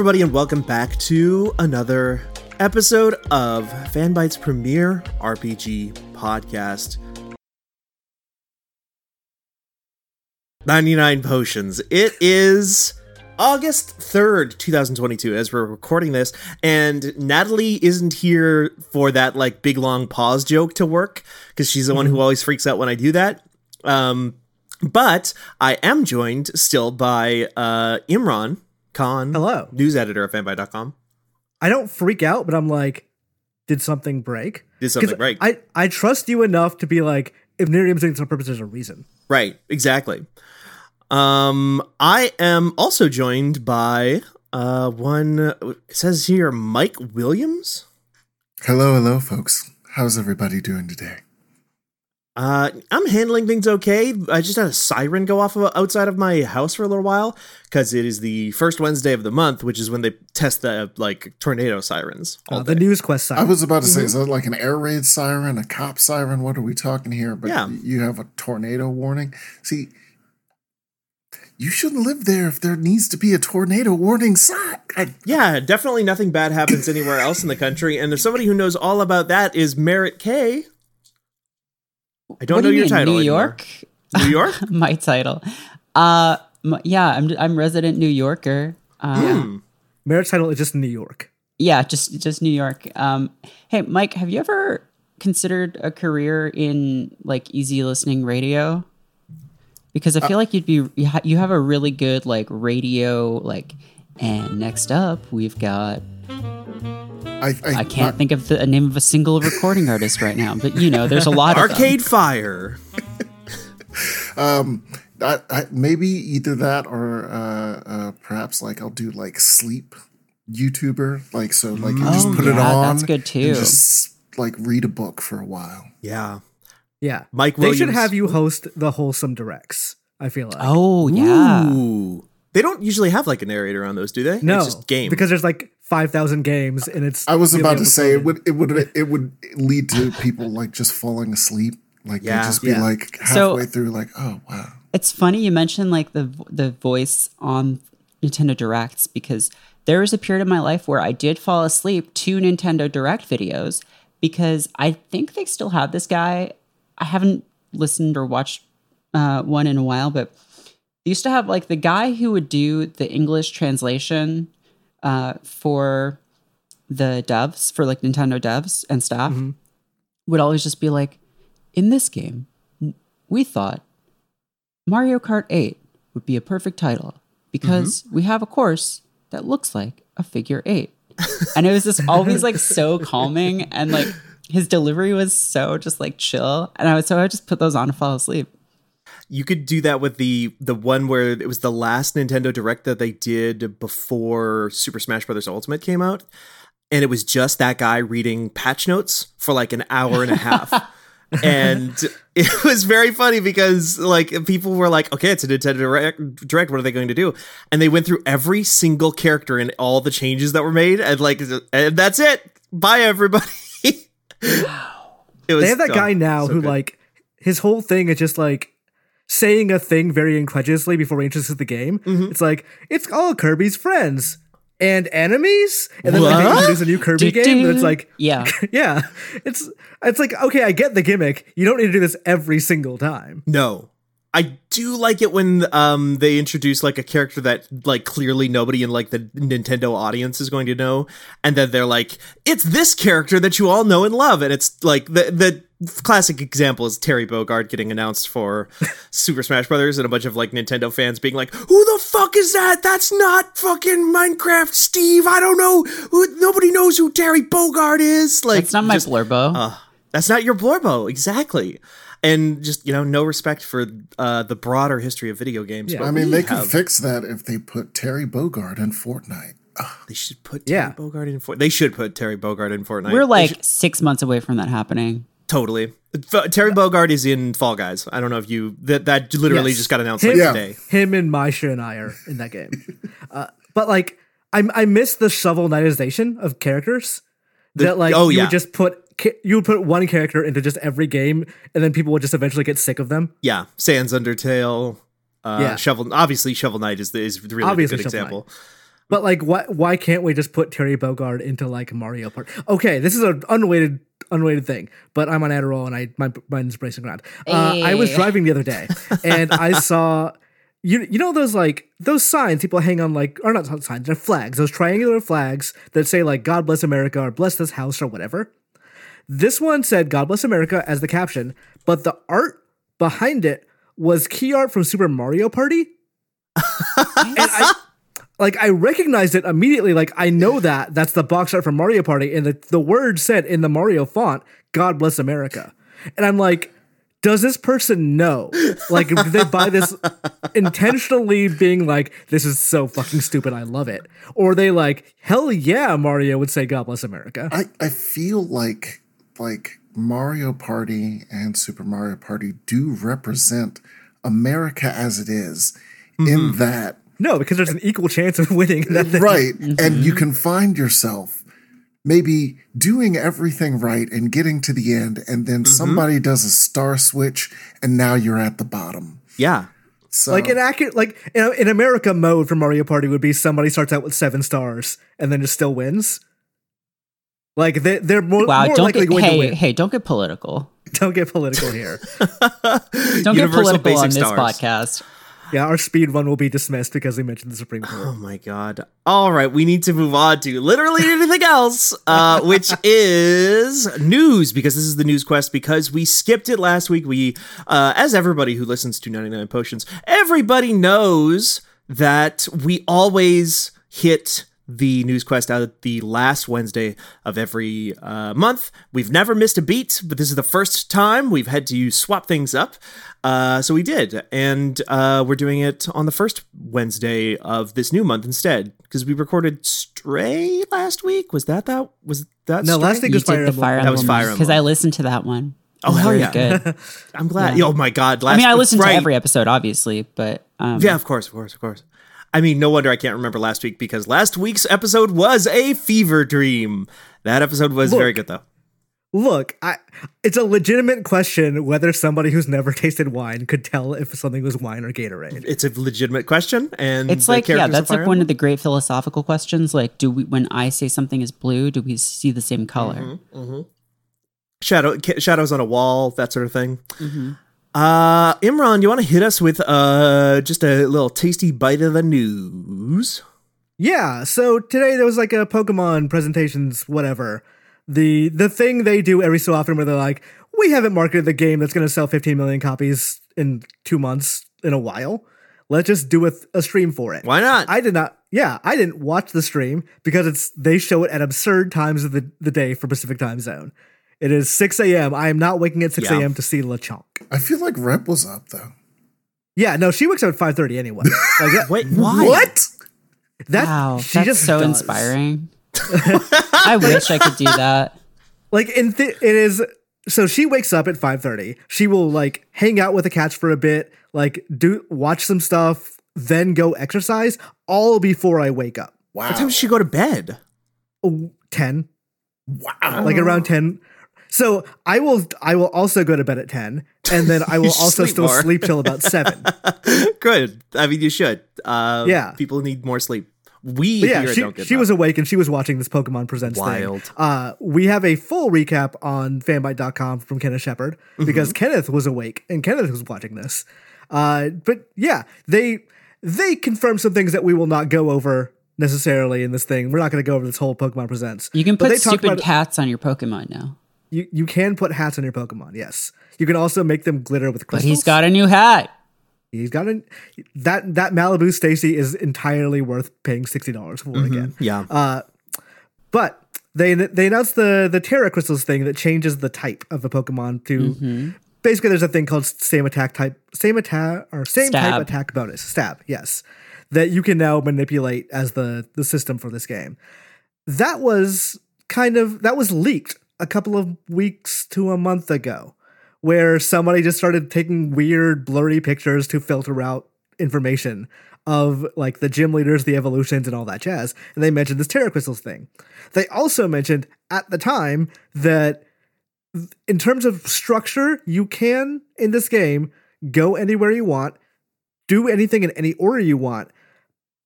Everybody, and welcome back to another episode of Fanbyte's premier RPG podcast. 99 Potions. It is August 3rd, 2022, as we're recording this, and Natalie isn't here for that, like, big long pause joke to work, because she's the one who always freaks out when I do that. Um, but I am joined still by uh, Imran Khan. Hello. News editor of fanbyte.com. I don't freak out, but I'm like, did something break? Did something break. I, I trust you enough to be like, if Miriam's doing this on purpose, there's a reason. Right, exactly. Um, I am also joined by uh one it says here Mike Williams. Hello, hello, folks. How's everybody doing today? Uh, I'm handling things okay. I just had a siren go off of, outside of my house for a little while because it is the first Wednesday of the month, which is when they test the like tornado sirens. all Uh, the day. news quest side. I was about to say, is that like an air raid siren, a cop siren? What are we talking here? But Yeah. you have a tornado warning. See, you shouldn't live there if there needs to be a tornado warning sign. I- yeah, definitely nothing bad happens anywhere else in the country. And if somebody who knows all about that is Merritt K. I don't what know do you your mean, title. New anymore. York? New York. My title. Uh, m- yeah, I'm I'm resident New Yorker. Uh, yeah. Merritt's title is just New York. Yeah, just just New York. Um, hey, Mike, have you ever considered a career in like easy listening radio? Because I feel like you'd be you, ha- you have a really good like radio like. And next up, we've got I, I, I can't think of the a name of a single recording artist right now, but you know, there's a lot of them. Arcade Fire. Um, I, I, maybe either that or uh, uh, perhaps like I'll do like sleep YouTuber, like so, like you just Oh, put it on. that's good and too. just like read a book for a while. Yeah. Yeah. Mike They should have you host the wholesome directs, I feel like. Oh yeah. Ooh. They don't usually have like a narrator on those, do they? no. It's just game. Because there's like 5,000 games and it's. I was really about to say it would it would it would lead to people like just falling asleep. Like Yeah. they'd just be Yeah. like So- halfway through, like, oh wow. It's funny you mentioned like the the voice on Nintendo Directs because there was a period of my life where I did fall asleep to Nintendo Direct videos because I think they still have this guy. I haven't listened or watched uh, one in a while, but they used to have like the guy who would do the English translation uh, for the devs for like Nintendo devs and stuff would always just be like, in this game, we thought Mario Kart 8 would be a perfect title because we have a course that looks like a figure eight. and it was just always like so calming and like his delivery was so just like chill. And I would so I would just put those on to fall asleep. You could do that with the the one where it was the last Nintendo Direct that they did before Super Smash Bros. Ultimate came out. And it was just that guy reading patch notes for like an hour and a half. and it was very funny because like people were like, okay, it's a Nintendo Direct, Direct. What are they going to do? And they went through every single character and all the changes that were made, and like, and that's it. Bye, everybody. it was They have that oh, guy now so who good. like his whole thing is just like saying a thing very incredulously before he introduces the game. Mm-hmm. It's like it's all Kirby's friends and enemies, and then like, they What? introduce a new Kirby game, and it's like Yeah. yeah, it's it's like okay, I get the gimmick. You don't need to do this every single time. no, I do like it when um they introduce like a character that like clearly nobody in like the Nintendo audience is going to know, and then they're like, "It's this character that you all know and love," and it's like the the classic example is Terry Bogard getting announced for Super Smash Brothers, and a bunch of like Nintendo fans being like, "Who the fuck is that? That's not fucking Minecraft Steve. I don't know. Who, nobody knows who Terry Bogard is." Like, It's not my just- blurbo. uh, that's not your Blorbo, exactly. And just you know, no respect for uh, the broader history of video games. Yeah. but I mean, we they could fix that if they put Terry Bogard in Fortnite. They should put Terry Yeah. Bogard in. For- they should put Terry Bogard in Fortnite. We're like should- six months away from that happening. totally. F- Terry Bogard is in Fall Guys. I don't know if you that that literally Yes. just got announced Him, like Yeah. today. him and Maisha and I are in that game. uh, but like, I I miss the shovel knightization of characters. that like oh, you yeah. would just put ca- you would put one character into just every game, and then people would just eventually get sick of them. Yeah, Sans Undertale. Uh, Yeah. Shovel. Obviously, Shovel Knight is the, is really Obviously the good Shovel example. But like, why why can't we just put Terry Bogard into like Mario Party? Okay, this is an unweighted unrelated thing, but I'm on Adderall and I my mind's racing around. Uh, I was driving the other day and I saw. You, you know those like those signs people hang on like or not signs they're flags those triangular flags that say like God bless America or bless this house or whatever. This one said God bless America as the caption, but the art behind it was key art from Super Mario Party and I like I recognized it immediately. Like I know that that's the box art from Mario Party, and the the word said in the Mario font, "God bless America," and I'm like. Does this person know? Like, they buy this intentionally being like, this is so fucking stupid, I love it? Or they like, hell yeah, Mario would say, God bless America? I, I feel like like Mario Party and Super Mario Party do represent America as it is in mm-hmm. that No, because there's an equal chance of winning that thing. right mm-hmm. and you can find yourself maybe doing everything right and getting to the end and then mm-hmm. somebody does a star switch and now you're at the bottom Yeah. so Like an accurate, like in, in America mode for Mario Party would be somebody starts out with seven stars and then just still wins. Like they, they're more, Wow, more don't likely get going hey to win. hey, don't get political. Don't get political here. Don't Universal get political on this stars. podcast. yeah, our speed run will be dismissed because we mentioned the Supreme Court. Oh my god. All right, we need to move on to literally anything else, uh, which is news because this is the news quest because we skipped it last week. We, uh, as everybody who listens to 99 Potions, everybody knows that we always hit the news quest out at the last Wednesday of every uh, month. We've never missed a beat, but this is the first time we've had to swap things up. Uh, so we did, and uh, we're doing it on the first Wednesday of this new month instead because we recorded Stray last week. Was that that was that? No, Stray? last week was did Fire the Emblem. Fire That was Fire Emblem because I listened to that one. Oh, It was hell yeah. good. I'm glad. Yeah. Oh my god! Last I mean, I listened right. to every episode, obviously, but um, Yeah, of course, of course, of course. I mean, no wonder I can't remember last week because last week's episode was a fever dream. That episode was very good though. Look, I, it's a legitimate question whether somebody who's never tasted wine could tell if something was wine or Gatorade. It's a legitimate question, and It's the like yeah, that's like one of the great philosophical questions. Like, do we when I say something is blue, do we see the same color? shadow ca- shadows on a wall, that sort of thing. Mm-hmm. Uh, Imran, you want to hit us with uh just a little tasty bite of the news? Yeah, so today there was like a Pokemon presentations, whatever. The the thing they do every so often where they're like, we haven't marketed the game that's going to sell 15 million copies in two months in a while. Let's just do a, a stream for it. Why not? I did not. Yeah, I didn't watch the stream because it's they show it at absurd times of the, the day for Pacific time zone. It is 6 a.m. I am not waking at 6 Yeah. a.m. to see LeChonk. I feel like Rep was up though. Yeah, no, she wakes up at 5:30 anyway. Like that, Wait, why? What? that Wow, she that's just so does. inspiring. I wish I could do that. like in th- it is so she wakes up at 5:30 she will like hang out with the cats for a bit like do watch some stuff then go exercise all before i wake up Wow. What time does she go to bed? Oh, 10 wow. like around 10 so i will i will also go to bed at 10 and then i will also sleep still more. sleep till about 7 Good. I mean, you should. Uh, Yeah. People need more sleep. We But yeah, here she, don't get she was awake and she was watching this Pokemon Presents Wild. thing. Uh, we have a full recap on fanbyte.com from Kenneth Shepard Mm-hmm. because Kenneth was awake and Kenneth was watching this. Uh, but yeah, they they confirm some things that we will not go over necessarily in this thing. We're not going to go over this whole Pokemon Presents. You can But put stupid about- cats on your Pokemon now. You you can put hats on your Pokemon. Yes, you can also make them glitter with crystals. But he's got a new hat. He's got a that that Malibu Stacy is entirely worth paying sixty dollars for again. Yeah. Uh, but they they announced the the Tera crystals thing that changes the type of a Pokemon to basically there's a thing called same attack type same attack or same type attack bonus stab yes that you can now manipulate as the the system for this game. That was kind of that was leaked a couple of weeks to a month ago where somebody just started taking weird blurry pictures to filter out information of like the gym leaders, the evolutions, and all that jazz. And they mentioned this Tera Crystals thing. They also mentioned at the time that in terms of structure, you can in this game go anywhere you want, do anything in any order you want,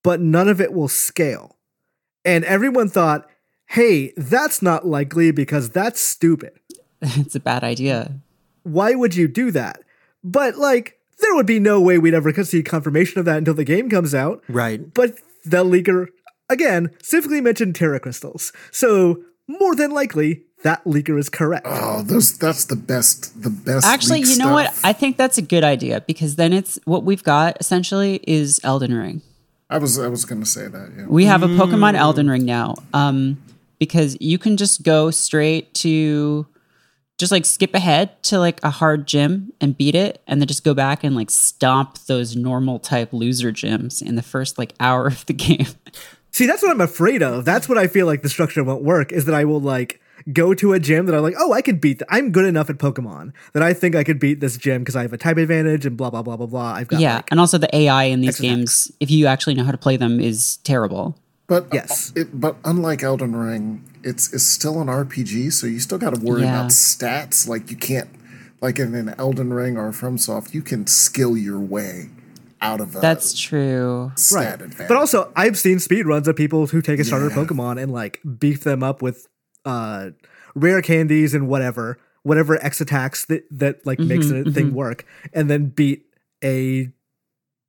but none of it will scale. And everyone thought, hey, that's not likely because that's stupid it's a bad idea. why would you do that? But like, there would be no way we'd ever see confirmation of that until the game comes out. Right. But the leaker, again, specifically mentioned Tera crystals. So more than likely, that leaker is correct. Oh, those that's the best the best. Actually, leak you know what? I think that's a good idea because then it's what we've got essentially is Elden Ring. I was I was gonna say that, yeah. We have a Pokemon Elden Ring now. Um, because you can just go straight to just like skip ahead to like a hard gym and beat it and then just go back and like stomp those normal type loser gyms in the first like hour of the game. See, that's what I'm afraid of. That's what I feel like the structure won't work is that I will like go to a gym that I'm like, oh, I could beat. th- I'm good enough at Pokemon that I think I could beat this gym because I have a type advantage and blah blah blah blah blah. I've got yeah, like, and also the AI in these extra games, if you actually know how to play them, is terrible. But Yes. it, but unlike Elden Ring, it's it's still an RPG, so you still got to worry Yeah. about stats. Like you can't, like in an Elden Ring or FromSoft, you can skill your way out of a That's true. stat right. advantage. But also, I've seen speedruns of people who take a starter Yeah. Pokemon and like beef them up with uh, rare candies and whatever, whatever X attacks that that like makes Mm-hmm, thing work, and then beat a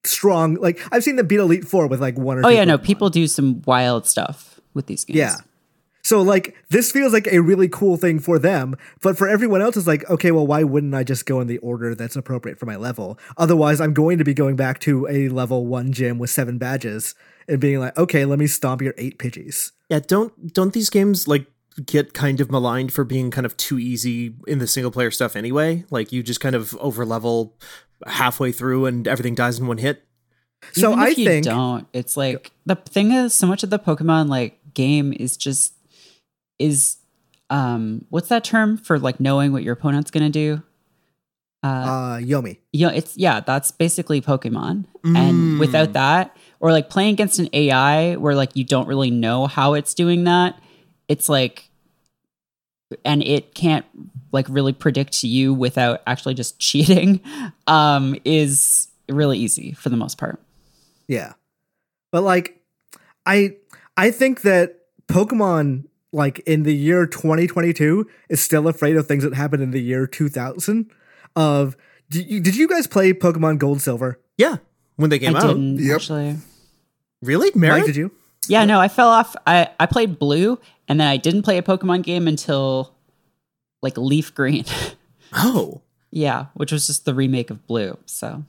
strong like I've seen them beat Elite Four with like one or Oh two yeah, no, people do some wild stuff with these games. Yeah. So like this feels like a really cool thing for them, but for everyone else it's like, okay, well why wouldn't I just go in the order that's appropriate for my level? Otherwise, I'm going to be going back to a level 1 gym with 7 badges and being like, "Okay, let me stomp your 8 Pidgeys." Yeah, don't don't these games like get kind of maligned for being kind of too easy in the single player stuff anyway? Like you just kind of over level halfway through and everything dies in one hit. So Even I if you think don't. It's like the thing is, so much of the Pokemon like game is just is um what's that term for like knowing what your opponent's gonna do? Uh, uh Yomi. you know, it's yeah, that's basically Pokemon. And without that, or like playing against an AI where like you don't really know how it's doing that, it's like and it can't like really predict you without actually just cheating, um, is really easy for the most part. Yeah. But like I I think that Pokemon like in the year 2022 is still afraid of things that happened in the year 2000 of did you, did you guys play Pokemon Gold Silver? Yeah, when they came I out. didn't Yep. actually. Really, Mary? Mike, did you? Yeah, no, I fell off. I, I played blue and then I didn't play a Pokemon game until like Leaf Green. Oh, yeah, which was just the remake of blue. So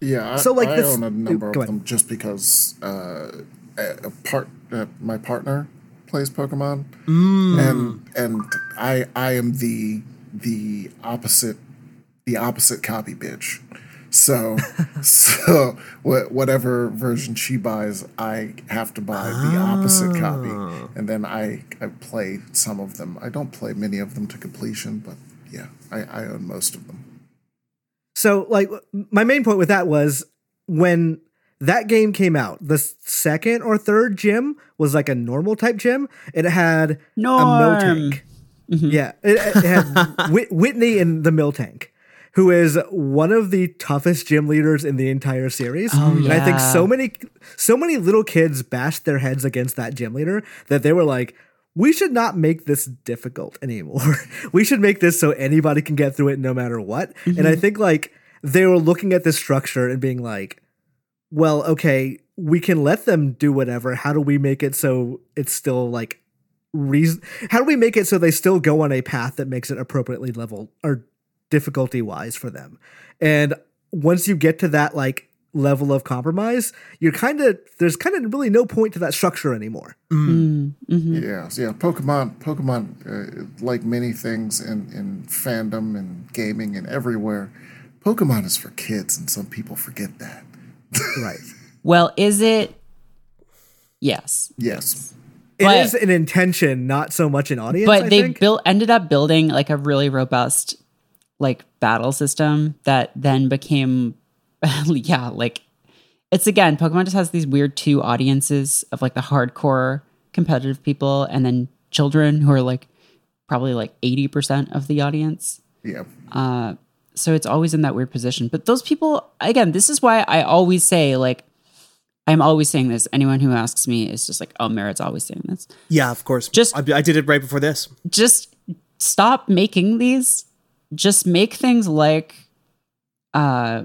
Yeah, I, So, like, I this- own a number of ahead. them just because uh, a a part uh, my partner plays Pokemon, and and I I am the the opposite the opposite copy bitch. So so whatever version she buys, I have to buy the opposite copy, ah. and then I I play some of them. I don't play many of them to completion, but yeah, I, I own most of them. So, like, my main point with that was when that game came out, the second or third gym was like a normal type gym. It had a Norm. Miltank. Mm-hmm. Yeah, it, it had Whitney in the Miltank, who is one of the toughest gym leaders in the entire series. Oh, And I think so many, so many little kids bashed their heads against that gym leader that they were like. We should not make this difficult anymore. we should make this so anybody can get through it no matter what. And Mm-hmm. I think like they were looking at this structure and being like, well, okay, we can let them do whatever. How do we make it so it's still like reason? How do we make it so they still go on a path that makes it appropriately level or difficulty wise for them? And once you get to that like level of compromise, you're kind of there's kind of really no point to that structure anymore. Mm. Yeah, so yeah. Pokemon, Pokemon, uh, like many things in in fandom and gaming and everywhere, Pokemon is for kids, and some people forget that. Right. Well, is it? Yes, Yes, It But- is an intention, not so much an audience. but I they think. built ended up building like a really robust like battle system that then became yeah like it's again pokemon just has these weird two audiences of like the hardcore competitive people and then children who are like probably like 80% of the audience yeah. uh, so it's always in that weird position but those people again this is why i always say like i'm always saying this anyone who asks me is just like oh merritt's always saying this Yeah, of course. Just- I, I did it right before this. just stop making these. Just make things like uh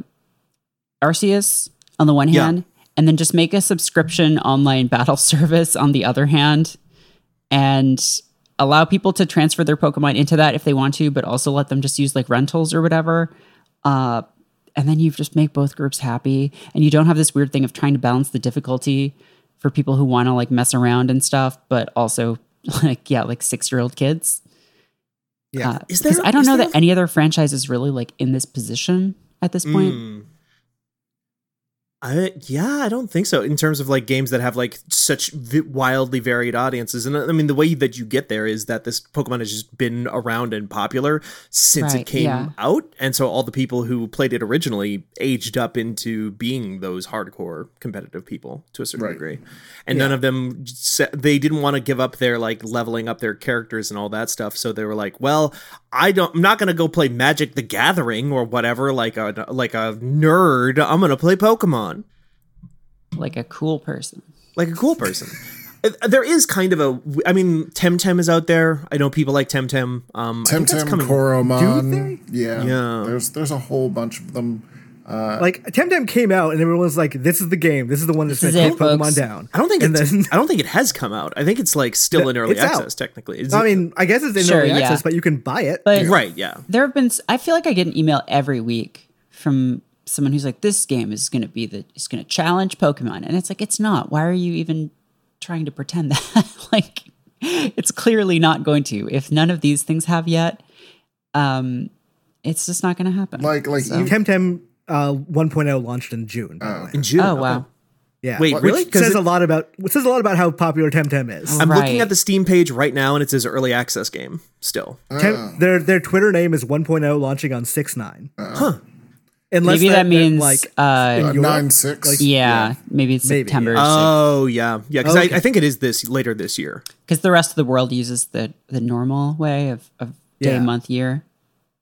Arceus on the one Yeah. hand, and then just make a subscription online battle service on the other hand, and allow people to transfer their Pokemon into that if they want to, but also let them just use like rentals or whatever. Uh and then you just make both groups happy and you don't have this weird thing of trying to balance the difficulty for people who want to like mess around and stuff, but also like yeah, like 6-year-old kids. Yeah. Uh, Is because there- I don't is know there- that any other franchise is really like in this position at this point. Mm. I yeah, I don't think so. In terms of like games that have like such vi- wildly varied audiences, and uh, I mean the way that you get there is that this Pokemon has just been around and popular since Right, it came yeah. out, and so all the people who played it originally aged up into being those hardcore competitive people to a certain Right. degree, and none of them sa- they didn't want to give up their like leveling up their characters and all that stuff, so they were like, well, I don't, I'm not gonna go play Magic the Gathering or whatever like a like a nerd. I'm gonna play Pokemon Like a cool person. like a cool person. There is kind of a, I mean, Temtem is out there. I know people like Temtem. Um, I think that's Temtem, coming- Coromon. Yeah, Yeah. There's there's a whole bunch of them. Uh, like Temtem came out and everyone was like, "This is the game. This is the one that's This going to is take it, Pokemon down." I don't think it's, then- I don't think it has come out. I think it's like still in early It's out. access technically. Is I it- mean, I guess it's in Sure, early yeah. access, but you can buy it. But right, yeah. there have been I feel like I get an email every week from someone who's like this game is going to be the is going to challenge Pokemon and it's like it's not. Why are you even trying to pretend that like it's clearly not going to. If none of these things have yet, um it's just not going to happen. Like like So- even, Temtem uh, 1.0 launched in June. by the way. In June. oh okay. wow. Yeah, Wait, which really? 'Cause says it- a lot about it says a lot about how popular Temtem is. I'm looking at the Steam page right now, and it says early access game still. Tem- their their Twitter name is 1.0 launching on 6.9. Huh. Unless Maybe that, means like uh uh, nine six. like- yeah, maybe it's Maybe, September yeah. Oh yeah, yeah. Because Okay. I, I think it is this later this year. because the rest of the world uses the the normal way of, of day, Yeah. month, year.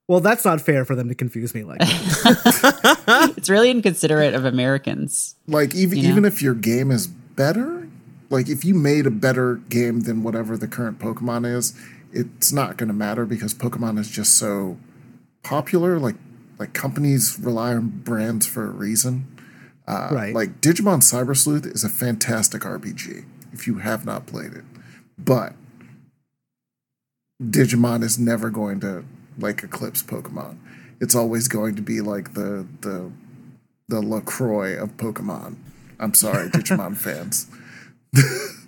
well, that's not fair for them to confuse me like that. It's really inconsiderate of Americans. Like even You know? even if your game is better, like if you made a better game than whatever the current Pokemon is, it's not going to matter because Pokemon is just so popular. Like like companies rely on brands for a reason. Uh, right. Like Digimon Cyber Sleuth is a fantastic RPG if you have not played it, but Digimon is never going to like eclipse Pokemon. It's always going to be like the the the Lacroix of Pokemon. I'm sorry, Digimon fans.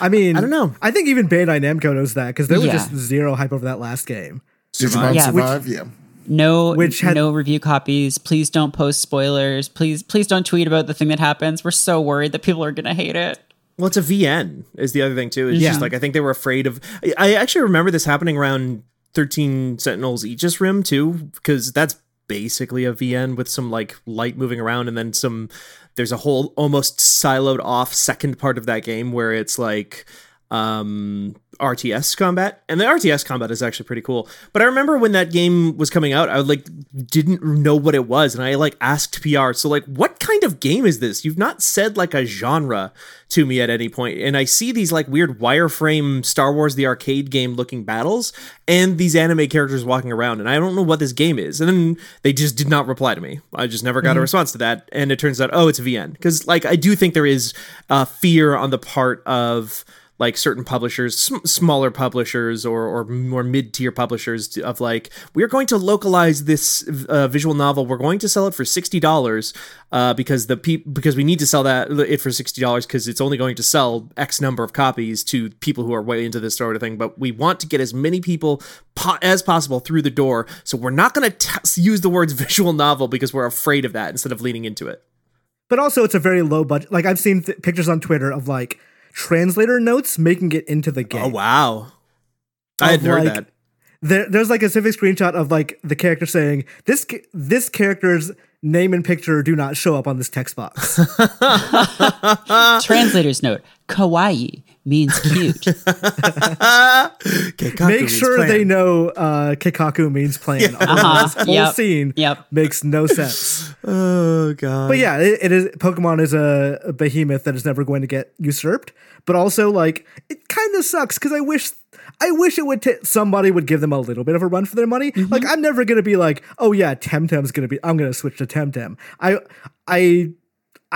I mean, I don't know. I think even Bandai Namco knows that because there was just zero hype over that last game. Digimon Yeah, which- Survive, yeah. No, Which had- no review copies. Please don't post spoilers. Please, please don't tweet about the thing that happens. We're so worried that people are gonna hate it. Well, it's a VN is the other thing too. It's just like I think they were afraid of. I- I actually remember this happening around Thirteen Sentinels Aegis Rim too, because that's basically a VN with some like light moving around, and then some. There's a whole almost siloed off second part of that game where it's like um, RTS combat, and the RTS combat is actually pretty cool. But I remember when that game was coming out, I like didn't know what it was, and I like asked PR, so like, what kind of game is this? You've not said like a genre to me at any point, and I see these like weird wireframe Star Wars the arcade game looking battles, and these anime characters walking around, and I don't know what this game is. And then they just did not reply to me. I just never got mm-hmm. a response to that, and it turns out, oh, it's VN, because like I do think there is uh, fear on the part of like certain publishers, sm- smaller publishers or, or more mid tier publishers of like, we're going to localize this uh, visual novel. We're going to sell it for sixty dollars uh, because the pe- because we need to sell that it for sixty dollars because it's only going to sell X number of copies to people who are way into this sort of thing. But we want to get as many people po- as possible through the door, so we're not going to use the words visual novel because we're afraid of that instead of leaning into it. But also, it's a very low budget. Like I've seen th- pictures on Twitter of like translator notes making it into the oh, game. Oh wow. I had heard like, that. There, there's like a specific screenshot of like the character saying this this character's name and picture do not show up on this text box. Translator's note: Kawaii means cute. Make sure they know uh, Kikaku means plan. Yeah. Uh-huh. This whole yep. scene yep. makes no sense. oh god! But yeah, it, it is. Pokemon is a, a behemoth that is never going to get usurped. But also, like, it kind of sucks because I wish I wish it would t- somebody would give them a little bit of a run for their money. Mm-hmm. Like I'm never gonna be like, oh yeah, Temtem's gonna be. I'm gonna switch to Temtem. I I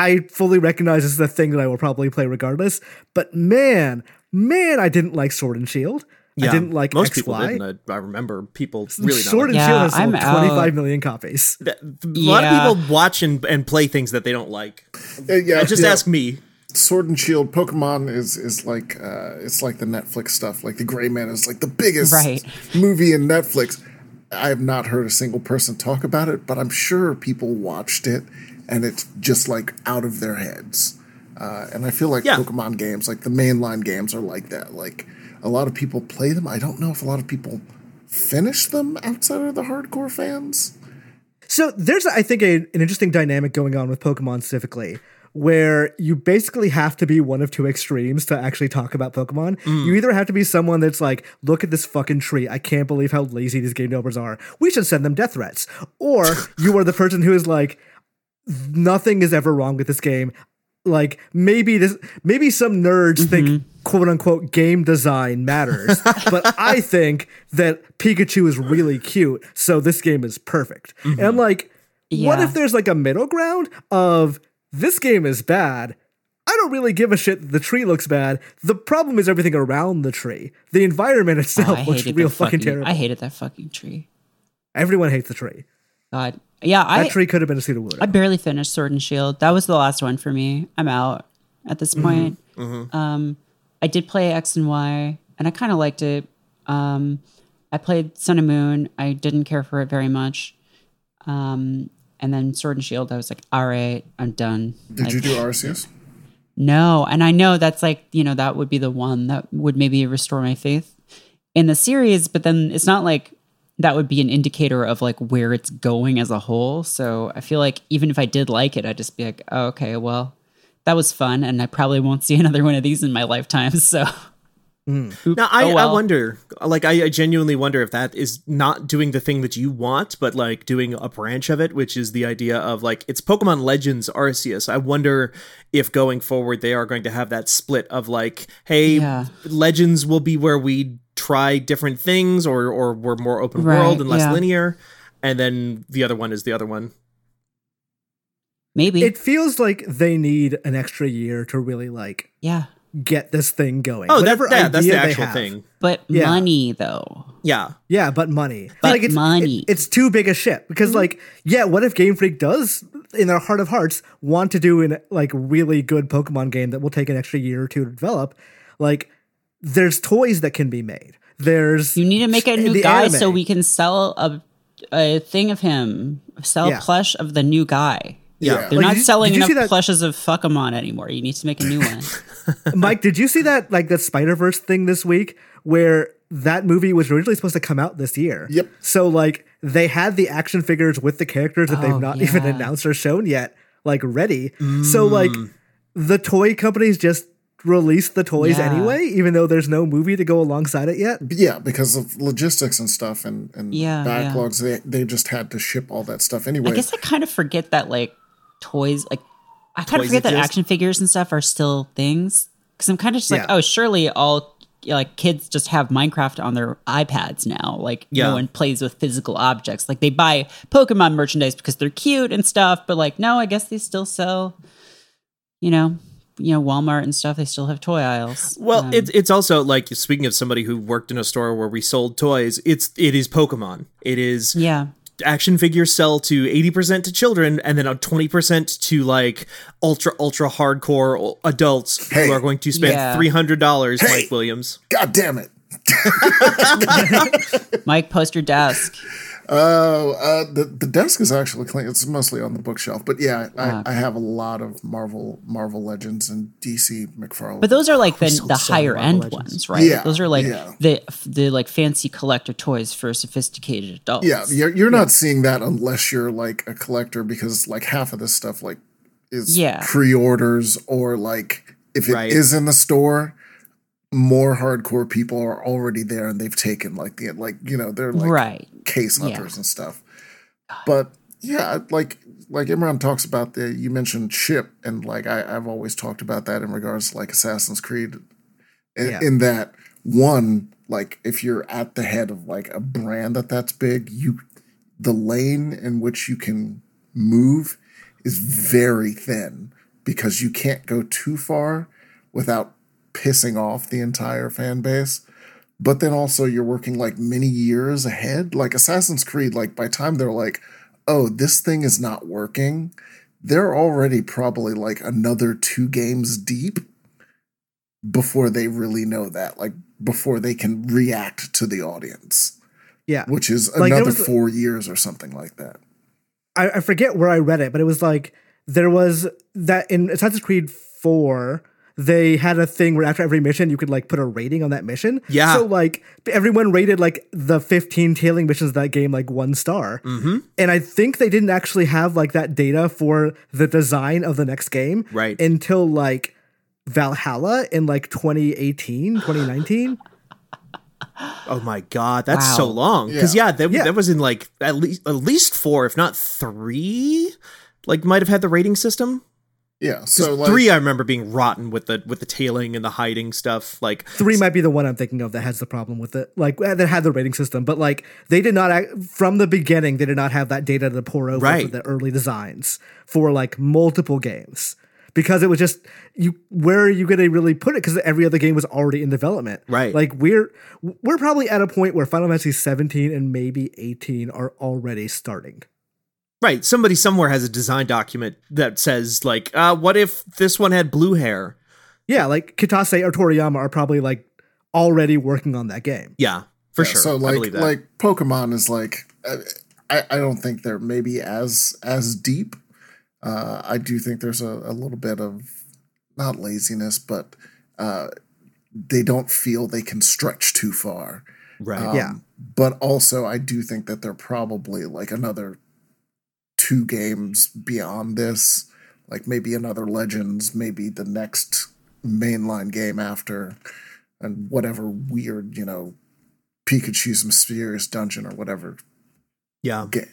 I fully recognize this is a thing that I will probably play regardless. But man, man, I didn't like Sword and Shield. Yeah, I didn't like most XY. people didn't. I, I remember people really Sword and yeah, Shield has sold I'm 25 million copies. a yeah. lot of people watch and, and play things that they don't like. Uh, yeah, just yeah. ask me. Sword and Shield, Pokemon is is like uh, it's like the Netflix stuff. Like the Gray Man is like the biggest right. movie in Netflix. I have not heard a single person talk about it, but I'm sure people watched it and it's just like out of their heads. Uh, and I feel like yeah. Pokemon games, like the mainline games, are like that. Like a lot of people play them. I don't know if a lot of people finish them outside of the hardcore fans. So there's, I think, a, an interesting dynamic going on with Pokemon specifically, where you basically have to be one of two extremes to actually talk about Pokemon. Mm. You either have to be someone that's like, look at this fucking tree. I can't believe how lazy these game developers are. We should send them death threats. Or you are the person who is like, nothing is ever wrong with this game. Like maybe this, maybe some nerds mm-hmm. think quote unquote game design matters, but I think that Pikachu is really cute, so this game is perfect. Mm-hmm. And like, yeah. what if there's like a middle ground of this game is bad? I don't really give a shit. The tree looks bad. The problem is everything around the tree. The environment oh, itself oh, looks real fucking, fucking terrible. I hated that fucking tree. Everyone hates the tree. God, yeah, that I, tree could have been a Sudowoodo. I barely finished Sword and Shield. That was the last one for me. I'm out at this mm-hmm. point. Mm-hmm. Um, I did play X and Y, and I kind of liked it. Um, I played Sun and Moon. I didn't care for it very much. Um, and then Sword and Shield, I was like, all right, I'm done. Did like, you do Arceus? No, and I know that's like you know that would be the one that would maybe restore my faith in the series, but then it's not like that would be an indicator of like where it's going as a whole. So I feel like even if I did like it, I'd just be like, oh, okay, well, that was fun, and I probably won't see another one of these in my lifetime. So. Mm. Now I, oh well. I wonder, like I, I, genuinely wonder if that is not doing the thing that you want, but like doing a branch of it, which is the idea of like it's Pokemon Legends Arceus. I wonder if going forward they are going to have that split of like, hey, yeah. Legends will be where we try different things or or we're more open right, world and less yeah. linear and then the other one is the other one maybe it feels like they need an extra year to really like yeah get this thing going oh Whatever that, yeah, that's the actual have, thing but yeah. money though yeah yeah but money but like it's, money it, it's too big a ship because mm-hmm. like yeah what if game freak does in their heart of hearts want to do an like really good pokemon game that will take an extra year or two to develop like there's toys that can be made. There's you need to make a new guy anime. so we can sell a a thing of him, sell yeah. plush of the new guy. Yeah, they're like, not selling enough plushes of Fuckamon anymore. You need to make a new one. Mike, did you see that like that Spider Verse thing this week where that movie was originally supposed to come out this year? Yep. So like they had the action figures with the characters that oh, they've not yeah. even announced or shown yet, like ready. Mm. So like the toy companies just release the toys Yeah. anyway, even though there's no movie to go alongside it yet. Yeah, because of logistics and stuff and, and Yeah, yeah. backlogs, they they just had to ship all that stuff anyway. I guess I kind of forget that like toys, like I kind of forget that action figures and stuff are still things because I'm kind of just like, Yeah. oh, surely all like kids just have Minecraft on their iPads now. Like Yeah. no one plays with physical objects. Like they buy Pokemon merchandise because they're cute and stuff, but like no, I guess they still sell. You know, you know Walmart and stuff. They still have toy aisles. Well, Um, it's it's also like speaking of somebody who worked in a store where we sold toys. It's it is Pokemon. It is yeah. Action figures sell to 80% to children and then a 20% to like ultra ultra hardcore adults Hey. who are going to spend Yeah. $300 Hey. Mike Williams. God damn it! Mike, post your desk. Oh, uh, the the desk is actually clean. It's mostly on the bookshelf, but yeah, I, Ah. I have a lot of Marvel Marvel Legends and DC McFarlane. But those are like the, sold the higher Marvel end Legends. ones, right? Yeah, those are like yeah. the the like fancy collector toys for sophisticated adults. yeah, you're you're not seeing that unless you're like a collector because like half of this stuff like is Yeah. pre-orders or like if it is Right. in the store, more hardcore people are already there and they've taken like the like you know they're like right. case Yeah. hunters and stuff. But yeah, like like Imran talks about the you mentioned ship and like I, I've always talked about that in regards to like Assassin's Creed. In, Yeah. in that one, like if you're at the head of like a brand that that's big, you the lane in which you can move is very thin because you can't go too far without pissing off the entire fan base but then also you're working like many years ahead. Like Assassin's Creed, like by time they're like, oh, this thing is not working, they're already probably like another two games deep before they really know that, like before they can react to the audience, Yeah. which is Like, another was- four years or something like that. I, I forget where I read it, but it was like there was that in Assassin's Creed 4, they had a thing where after every mission you could like put a rating on that mission. Yeah. So like everyone rated like the 15 tailing missions of that game like one star. Mm-hmm. And I think they didn't actually have like that data for the design of the next game Right. until like Valhalla in like 2018, 2019. Oh my god, that's Wow. so long. Because Yeah. yeah, that, Yeah. that was in like at least at least four, if not three. Like might have had the rating system. Yeah. So like, three, I remember being rotten with the with the tailing and the hiding stuff. Like Three might be the one I'm thinking of that has the problem with it. Like uh, that had the rating system, but like they did not act, from the beginning. They did not have that data to pour over Right. for the early designs for like multiple games because it was just you. Where are you going to really put it? Because every other game was already in development. Right. Like we're we're probably at a point where Final Fantasy 17 and maybe 18 are already starting. Right, somebody somewhere has a design document that says like, uh, what if this one had blue hair? Yeah, like Kitase or Toriyama are probably like already working on that game. Yeah, for Yeah, sure. So like believe that. like Pokemon is like uh, I I don't think they're maybe as as deep. Uh, I do think there's a, a little bit of not laziness, but uh, they don't feel they can stretch too far. right. Um, Yeah. But also, I do think that they're probably like another two games beyond this, like maybe another Legends, maybe the next mainline game after, and whatever weird, you know, Pikachu's Mysterious Dungeon or whatever yeah. game.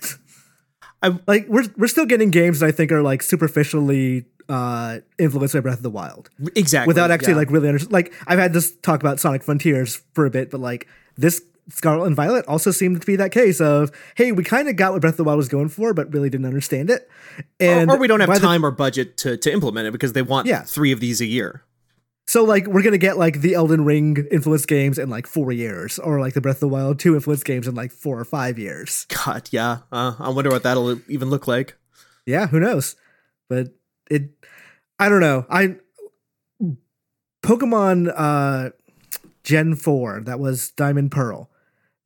I like we're we're still getting games that I think are like superficially uh influenced by Breath of the Wild Exactly. without actually yeah. like really under- like I've had this talk about Sonic Frontiers for a bit, but like this Scarlet and Violet also seemed to be that case of hey, we kind of got what Breath of the Wild was going for, but really didn't understand it, and or, or we don't have by the- time or budget to, to implement it because they want Yeah. three of these a year. so like we're gonna get like the Elden Ring influence games in like four years, or like the Breath of the Wild two influence games in like four or five years. God, yeah. Uh, I wonder what that'll even look like. Yeah, who knows? But it I don't know. I Pokemon uh Gen 4, that was Diamond Pearl.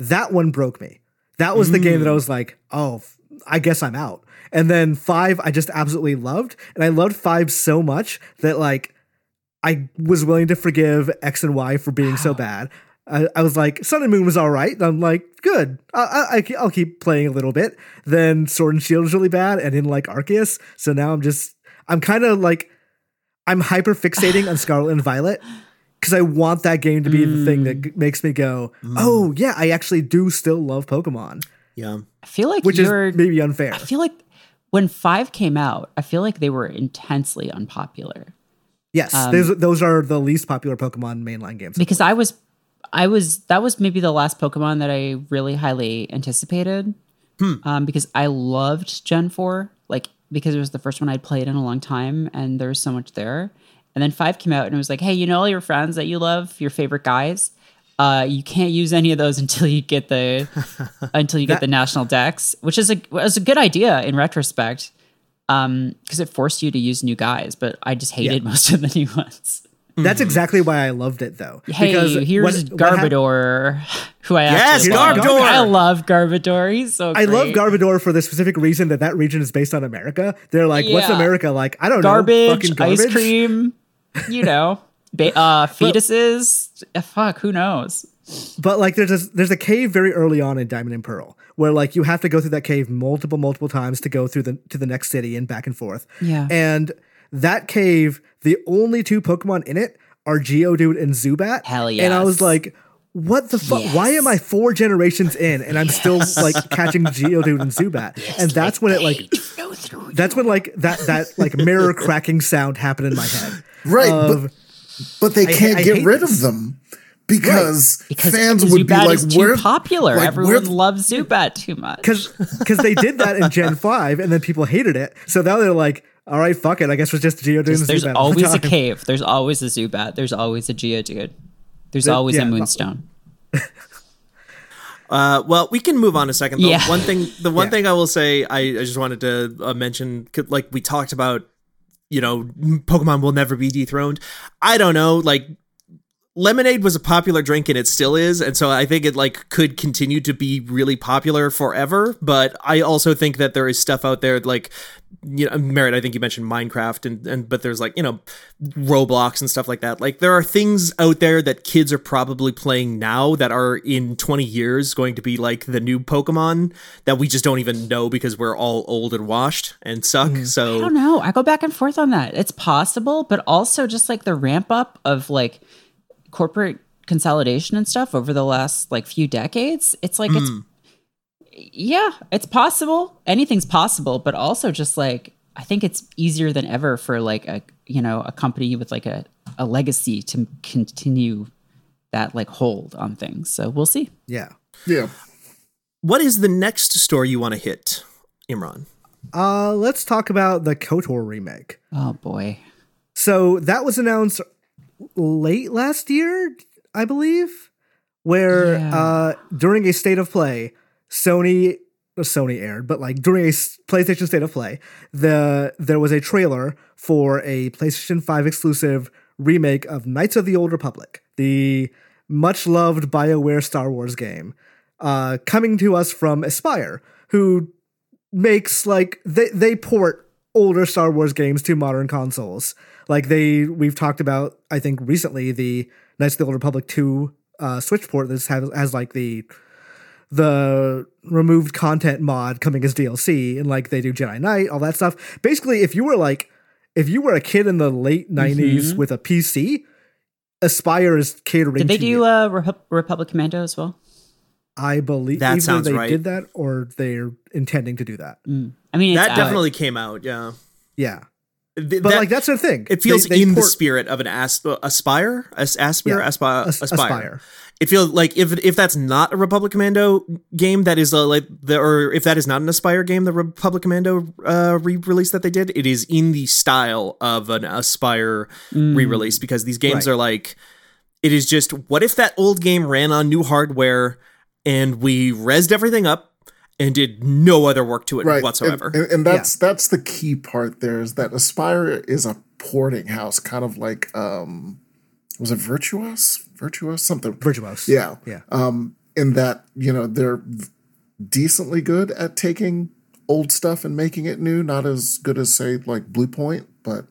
That one broke me. That was the game that I mm. was like, "Oh, I guess I'm out." And then 5 I just absolutely loved, and I loved 5 so much that like I was willing to forgive X and Y for being so bad. I, I was like, Sun and Moon was all right. And I'm like, good. I, I, I'll keep playing a little bit. Then Sword and Shield was really bad, and didn't like Arceus. So now I'm just, I'm kind of like, I'm hyper fixating on Scarlet and Violet because I want that game to be the thing that g- makes me go, oh yeah, I actually do still love Pokemon, Yeah. I feel like which is you're. maybe unfair. I feel like when five came out, I feel like they were intensely unpopular yes, um, those those are the least popular Pokemon mainline games. because I was, I was that was maybe the last Pokemon that I really highly anticipated. Um, because I loved Gen Four, like because it was the first one I'd played in a long time, and there was so much there. And then five came out, and it was like, hey, you know all your friends that you love, your favorite guys. Uh, you can't use any of those until you get the until you get the national dex, which is a was a good idea in retrospect, um, because it forced you to use new guys. But I just hated most of the new ones. That's exactly why I loved it though. Hey, because here's what- what hap- Garbodor, who I Yes, actually love. Garbodor! I love Garbodor. He's so I love great. Garbodor for the specific reason that that region is based on America. They're like, what's America like? I don't know. garbage, Fucking garbage. ice cream, you know, ba- uh, fetuses. Uh, fuck, who knows? But like, there's a, there's a cave very early on in Diamond and Pearl where like you have to go through that cave multiple multiple times to go through the to the next city and back and forth. Yeah. And that cave, the only two Pokemon in it are Geodude and Zubat. Hell yeah! And I was like. What the fuck? Why am I four generations in and I'm still like catching Geodude and Zubat? Yes, and that's when it like that's when like that that like mirror cracking sound happened in my head. Right, Of- but but they can't I get rid this. of them because, Because fans Zubat would be like, is too "Where popular. like, Everyone where- loves Zubat too much. because because they did that in Gen Five, and then people hated it. So now they're like, "All right, fuck it. I guess it's just Geodude and There's Zubat all the always a cave. There's always a Zubat. There's always a Geodude. There's There- always yeah, a Moonstone. Uh, well, we can move on a second. Though. Yeah. One thing, the one Yeah. thing I will say, I, I just wanted to uh, mention, 'cause, like we talked about, you know, Pokemon will never be dethroned. I don't know, like lemonade was a popular drink and it still is, and so I think it like could continue to be really popular forever. But I also think that there is stuff out there like. You know, Merritt, I think you mentioned Minecraft and, and but there's like, you know, Roblox and stuff like that. Like there are things out there that kids are probably playing now that are in 20 years going to be like the new Pokemon that we just don't even know because we're all old and washed and suck. Mm. So I don't know. I go back and forth on that. It's possible, but also just like the ramp up of like corporate consolidation and stuff over the last like few decades. It's like it's yeah, it's possible. Anything's possible, but also just like I think it's easier than ever for like a you know a company with like a a legacy to continue that like hold on things. So we'll see. Yeah. yeah, what is the next store you want to hit, Imran? Uh, let's talk about the Kotor remake. Oh boy. So that was announced late last year, I believe, where Yeah. uh, during a state of play, Sony Sony aired, but like during a PlayStation state of play, the there was a trailer for a PlayStation 5 exclusive remake of Knights of the Old Republic, the much loved BioWare Star Wars game, uh, coming to us from Aspyr, who makes like they they port older Star Wars games to modern consoles. Like they we've talked about I think recently the Knights of the Old Republic 2 uh Switch port that has has like the the removed content mod coming as DLC and like they do Jedi Knight, all that stuff. Basically, if you were like if you were a kid in the late 90s with a PC, Aspyr is catering Did they to do you. uh, Repu- Republic Commando as well? I believe That either sounds they right. did that or they're intending to do that. Mm. I mean, it's That out. definitely came out, yeah. Yeah. Th- But that- like that's the thing. it feels They- they in the spirit of an asp- uh, aspire, As- aspire, Yeah, aspire, As- aspire. Aspyr. It feels like if if that's not a Republic Commando game, that is a, like the or if that is not an Aspyr game, the Republic Commando uh, re-release that they did, it is in the style of an Aspyr mm. re-release because these games Right. are like, it is just what if that old game ran on new hardware and we rezzed everything up and did no other work to it right. whatsoever. And, and, and that's that's the key part. There is that Aspyr is a porting house, kind of like um, was it Virtuos? Virtuos something. Virtuos. Yeah. Yeah. Um, in that, you know, they're decently good at taking old stuff and making it new. Not as good as, say, like Blue Point, but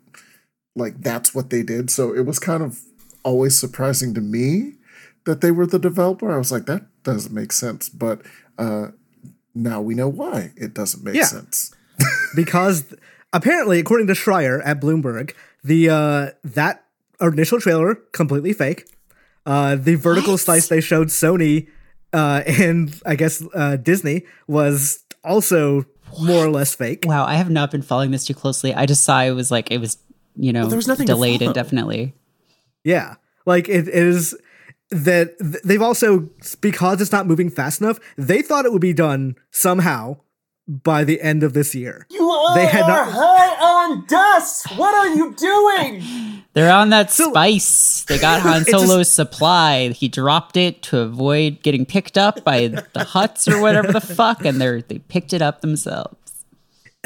like that's what they did. So it was kind of always surprising to me that they were the developer. I was like, that doesn't make sense. But uh, now we know why it doesn't make Yeah. sense. because apparently, according to Schreier at Bloomberg, The uh that initial trailer completely fake. Uh the vertical slice they showed Sony uh and I guess uh Disney was also more or less fake. Wow, I have not been following this too closely. I just saw it was like it was, you know, there was nothing delayed indefinitely. Yeah. Like it, it is that they've also because it's not moving fast enough, they thought it would be done somehow by the end of this year. You all They had are not- high on dust. What are you doing? They're on that So- spice. They got Han just- Solo's supply. He dropped it to avoid getting picked up by the Hutts or whatever the fuck, and they're they picked it up themselves.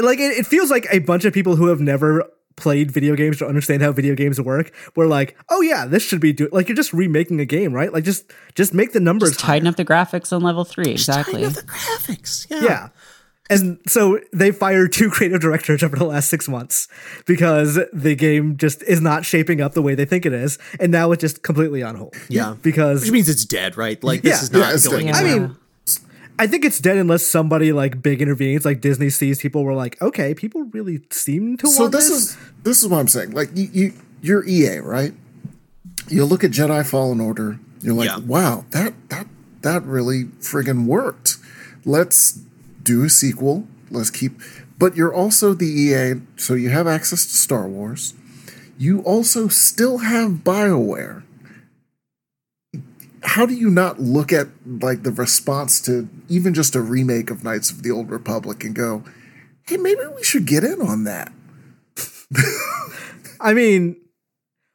like it, it feels like a bunch of people who have never played video games to understand how video games work were like oh yeah this should be do like you're just remaking a game right like just just make the numbers Just tighten up the graphics on level three. Exactly. Tighten up the graphics. Yeah. yeah and so they fired two creative directors over the last six months because the game just is not shaping up the way they think it is and now it's just completely on hold Yeah. because Which means it's dead, right? Like this Yeah. is not Yeah, going dead. I mean, I think it's dead unless somebody like big intervenes, like Disney sees people were like, okay, people really seem to So want this this. is this is what I'm saying. Like you, you you're EA, right? You look at Jedi Fallen Order, you're like, Yeah. wow, that that that really friggin' worked. Let's do a sequel. Let's keep but you're also the EA, so you have access to Star Wars. You also still have BioWare. How do you not look at like the response to even just a remake of Knights of the Old Republic and go, hey, maybe we should get in on that? I mean,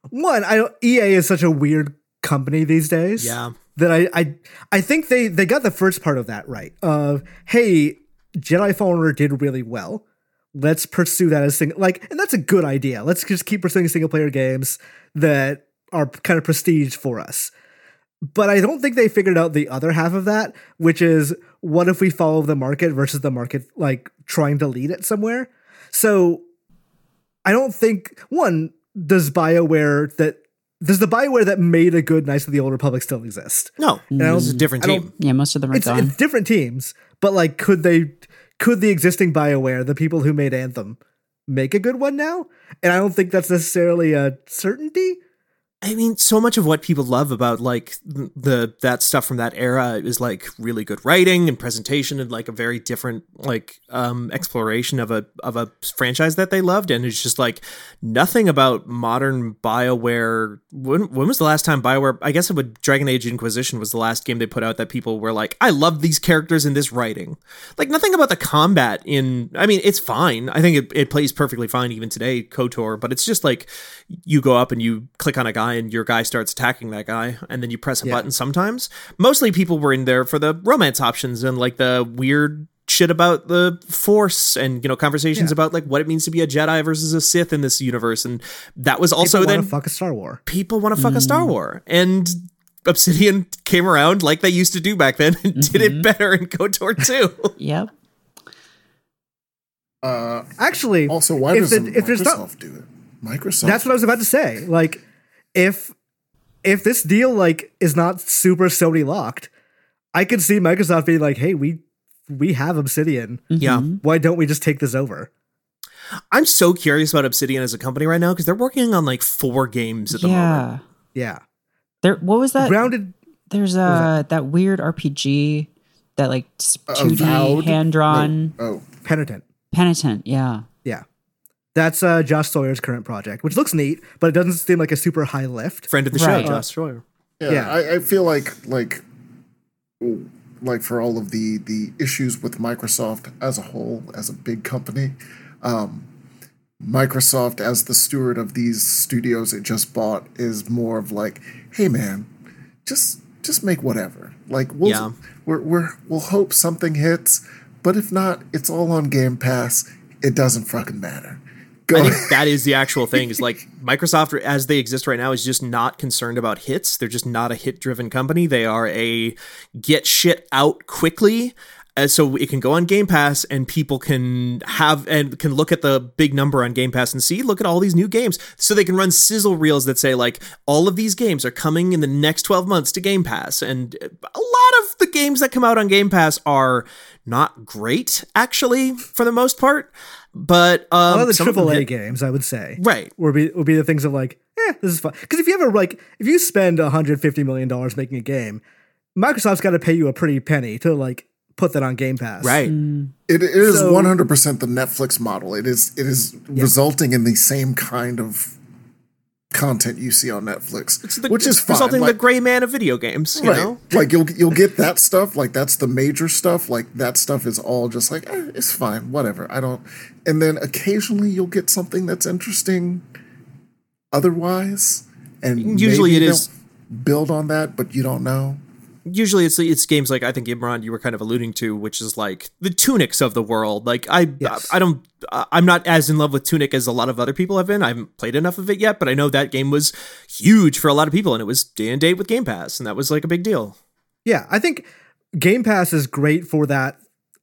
one, I don't, EA is such a weird company these days. Yeah. That I, I I think they they got the first part of that right. Of hey, Jedi Fallen Order did really well. Let's pursue that as sing like, and that's a good idea. Let's just keep pursuing single player games that are kind of prestige for us. But I don't think they figured out the other half of that, which is what if we follow the market versus the market like trying to lead it somewhere. So I don't think one does Bioware that does the Bioware that made a good Knights of the Old Republic still exist? No, mm. don't- this is a different team. Yeah, most of them are It's, gone. it's different teams, but like, could they? Could the existing Bioware, the people who made Anthem, make a good one now? And I don't think that's necessarily a certainty. I mean, so much of what people love about like the that stuff from that era is like really good writing and presentation and like a very different like um exploration of a of a franchise that they loved and it's just like nothing about modern BioWare when when was the last time BioWare I guess it would Dragon Age Inquisition was the last game they put out that people were like I love these characters in this writing. Like nothing about the combat in I mean, it's fine. I think it, it plays perfectly fine even today, KOTOR, but it's just like you go up and you click on a guy and your guy starts attacking that guy and then you press a Yeah. button sometimes. Mostly people were in there for the romance options and like the weird shit about the force and you know conversations Yeah. about like what it means to be a Jedi versus a Sith in this universe and that was also People then fuck a Star War. people want to fuck a Star War and Obsidian came around like they used to do back then and did it better in KOTOR 2. yep. Uh, Actually, also, why if doesn't the- if there's Microsoft not- do it? Microsoft. That's what I was about to say. Like, if if this deal like is not super Sony locked, I could see Microsoft being like, "Hey, we we have Obsidian. Yeah. Why don't we just take this over?" I'm so curious about Obsidian as a company right now because they're working on like four games at the moment. Yeah. Yeah, There. What was that? grounded. There's uh that weird RPG that like Uh, 2D hand drawn Oh, Pentiment. pentiment. Yeah. Yeah, that's uh, Josh Sawyer's current project, which looks neat, but it doesn't seem like a super high lift. Friend of the Right. show, Josh Sawyer. yeah. Yeah. I, I feel like like like for all of the the issues with Microsoft as a whole, as a big company, um, Microsoft as the steward of these studios it just bought is more of like, hey man, just just make whatever. Like we'll Yeah. we're, we're we'll hope something hits, but if not, it's all on Game Pass. It doesn't fucking matter. Go I think that is the actual thing. Is like Microsoft, as they exist right now, is just not concerned about hits. They're just not a hit-driven company. They are a get shit out quickly, uh, so it can go on Game Pass and people can have and can look at the big number on Game Pass and see, look at all these new games. So they can run sizzle reels that say like all of these games are coming in the next twelve months to Game Pass, and a lot of the games that come out on Game Pass are not great, actually, for the most part. But um, a lot of the some them AAA hit- games, I would say, Right. would be would be the things of like, eh, this is fun. Because if you ever like, if you spend 150 million dollars making a game, Microsoft's got to pay you a pretty penny to like put that on Game Pass. Right. It, it is So- one hundred percent the Netflix model. It is it is resulting in the same kind of content you see on Netflix, It's the, which is fine. resulting like, the gray man of video games. You right. know, like you'll you'll get that stuff. Like that's the major stuff. Like that stuff is all just like eh, it's fine, whatever. I don't. And then occasionally you'll get something that's interesting. Otherwise, and Usually it is- build on that, but you don't know. Usually it's it's games like I think Imran you were kind of alluding to, which is like the Tunics of the world. Like I Yes. I don't I'm not as in love with Tunic as a lot of other people have been. I haven't played enough of it yet, but I know that game was huge for a lot of people, and it was day and date with Game Pass, and that was like a big deal. Yeah, I think Game Pass is great for that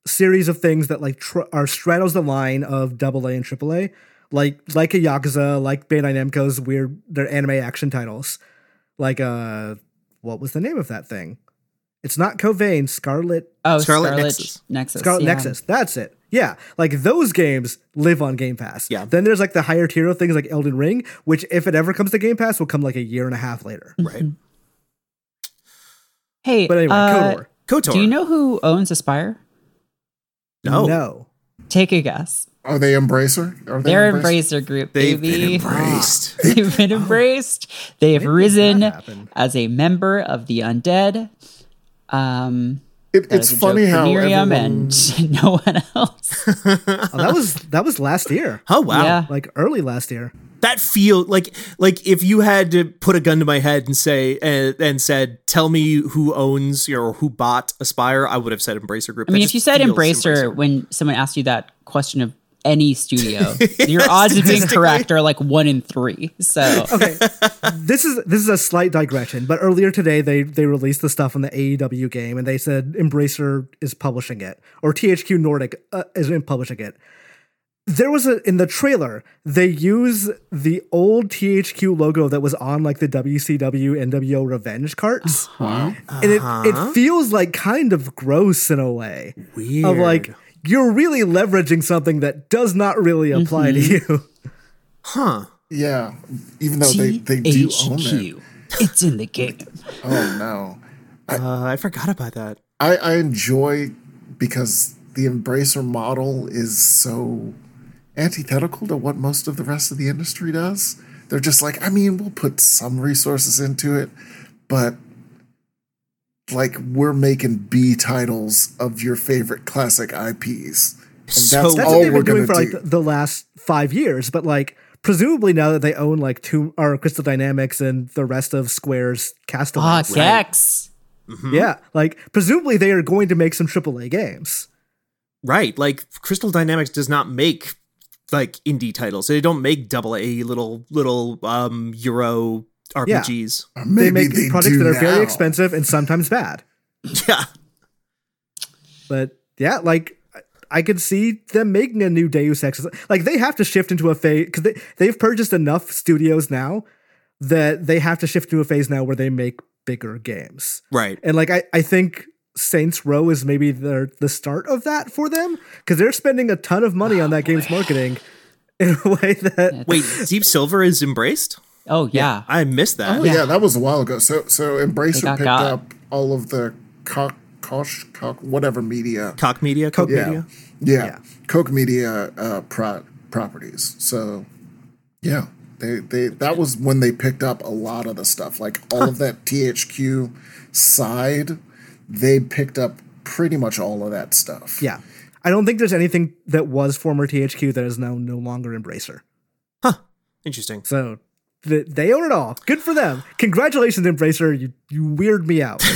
series of things that like tr- are straddles the line of AA and AAA, like like a Yakuza, like Bandai Namco's weird their anime action titles, like uh, what was the name of that thing? It's not Code Vein, Scarlet Oh, Scarlet Scarlet, Nexus. Nexus. Scarlet yeah. Nexus. That's it. Yeah, like those games live on Game Pass. Yeah. Then there's like the higher tier of things like Elden Ring, which if it ever comes to Game Pass, will come like a year and a half later. Right. Hey, But anyway, uh, Kodor. KOTOR. do you know who owns Aspyr? No. No. Take a guess. Are they Embracer? Are they They're Embracer? Embracer Group, They've baby. been embraced. They've been embraced. They have When risen as a member of the undead. Um, It, it's is a joke funny how Miriam everyone, and no one else. Oh, that was that was last year. Oh wow. Yeah. Like early last year. That feel like like if you had to put a gun to my head and say and, and said, "Tell me who owns or who bought Aspyr," I would have said Embracer Group. I mean, if you said Embracer when someone asked you that question of any studio, your odds of being correct are like one in three. So. Okay, this is this is a slight digression, but earlier today they they released the stuff on the AEW game, and they said Embracer is publishing it, or THQ Nordic uh, is publishing it. There was a in the trailer they use the old THQ logo that was on like the WCW NWO Revenge carts, and it it feels like kind of gross in a way. Weird. of like you're really leveraging something that does not really apply to you. huh? yeah, even though they, they do own it. It's in the game. Oh no, Uh, I forgot about that. I, I enjoy because the Embracer model is so antithetical to what most of the rest of the industry does. They're just like, I mean, we'll put some resources into it, but like we're making B titles of your favorite classic IPs. And So- that's, That's all what they've we're been doing gonna for like do. the, the last five years. But like presumably now that they own like two or Crystal Dynamics and the rest of Square's Ah, Castaways, Gex. yeah, like presumably they are going to make some AAA games. Right. Like Crystal Dynamics does not make like indie titles. They don't make double A little little um Euro RPGs. Or They make they projects do that are very expensive and sometimes bad. Yeah. But yeah, like I- I could see them making a new Deus Ex. Like they have to shift into a phase because they they've purchased enough studios now that they have to shift to a phase now where they make bigger games. Right. And like I, I think Saints Row is maybe the the start of that for them because they're spending a ton of money on that oh, game's marketing in a way that Wait, Deep Silver is embraced? Oh yeah. I missed that. Oh yeah. that was a while ago. So so Embracer got picked got. up all of the cock Kosh, cock, whatever media Koch Media, Coke yeah. Media. Yeah. Yeah. Koch Media uh, pro- properties. So, yeah, they they that was when they picked up a lot of the stuff, like all of that THQ side. They picked up pretty much all of that stuff. yeah. I don't think there's anything that was former THQ that is now no longer Embracer. Huh. Interesting. So th- they own it all. Good for them. Congratulations, Embracer. You you weird me out.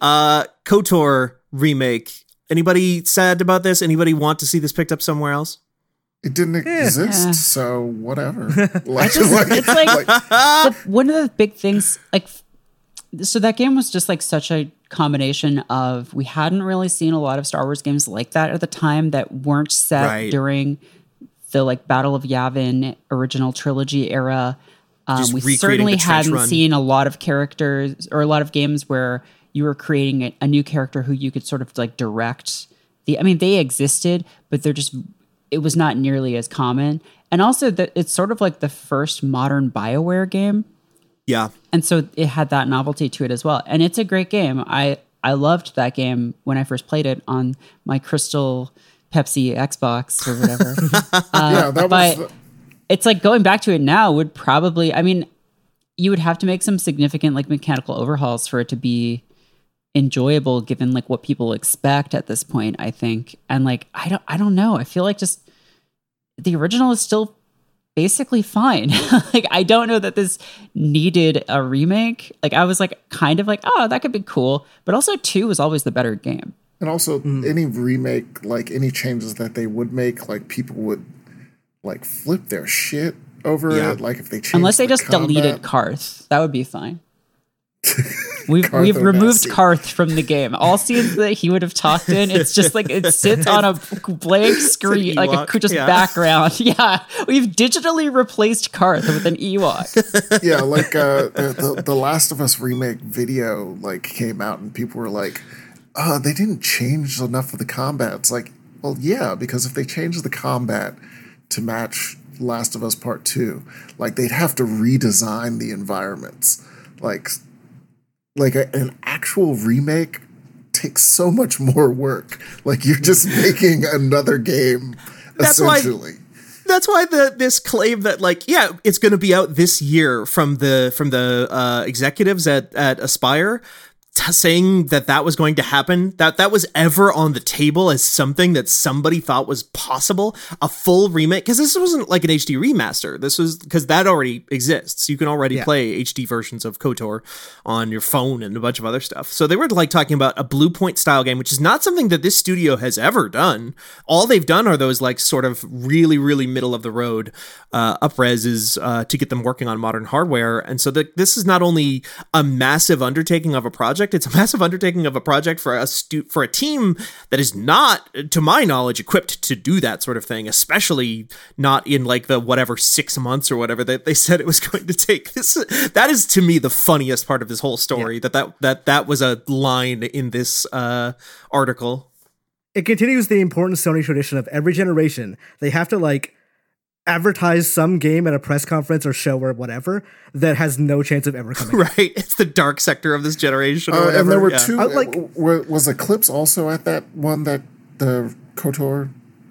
Uh KOTOR remake. Anybody sad about this? Anybody want to see this picked up somewhere else? It didn't exist, Yeah. so whatever. like, it's like the, one of the big things like so that game was just like such a combination of we hadn't really seen a lot of Star Wars games like that at the time that weren't set Right. during the like Battle of Yavin original trilogy era. Um, we certainly hadn't run. seen a lot of characters or a lot of games where you were creating a, a new character who you could sort of like direct the I mean they existed, but they're just it was not nearly as common. And also that it's sort of like the first modern BioWare game. Yeah. And so it had that novelty to it as well. And it's a great game. I I loved that game when I first played it on my Crystal Pepsi Xbox or whatever. yeah, that was. but- the- it's like going back to it now would probably I mean you would have to make some significant like mechanical overhauls for it to be enjoyable given like what people expect at this point I think. And like I don't I don't know. I feel like just the original is still basically fine. Like I don't know that this needed a remake. Like I was like kind of like oh that could be cool. But also 2 was always the better game. And also, Mm. any remake, like any changes that they would make, like people would like flip their shit over Yeah. it. Like if they change, unless they the just deleted. Carth that would be fine We've Carth we've removed Onasi. Carth from the game. All scenes that he would have talked in, it's just like it sits on a blank screen, like a just yeah. background. Yeah, we've digitally replaced Carth with an Ewok. yeah, like uh, the, the the Last of Us remake video like came out and people were like, "Uh, they didn't change enough of the combat." It's like, well, yeah, because if they change the combat to match Last of Us Part Two, like they'd have to redesign the environments, like like a, an actual remake takes so much more work. Like you're just making another game That's why- essentially. That's why the this claim that like yeah it's going to be out this year from the from the uh, executives at at Aspyr t- saying that that was going to happen that that was ever on the table as something that somebody thought was possible a full remake because this wasn't like an HD remaster. This was because that already exists. You can already Yeah. play HD versions of KOTOR on your phone and a bunch of other stuff. So they were like talking about a Blue Point style game which is not something that this studio has ever done. All they've done are those like sort of really really middle of the road uh, upreses uh, to get them working on modern hardware. And so that this is not only a massive undertaking of a project it's a massive undertaking of a project for a stu- for a team that is not to my knowledge equipped to do that sort of thing especially not in like the whatever six months or whatever that they said it was going to take. This that is to me the funniest part of this whole story that that that that was a line in this uh article. It continues the important Sony tradition of every generation. They have to like advertise some game at a press conference or show or whatever that has no chance of ever coming. right it's the dark sector of this generation or Uh, and there were yeah. two. I like- w- w- was Eclipse also at that one that the Kotor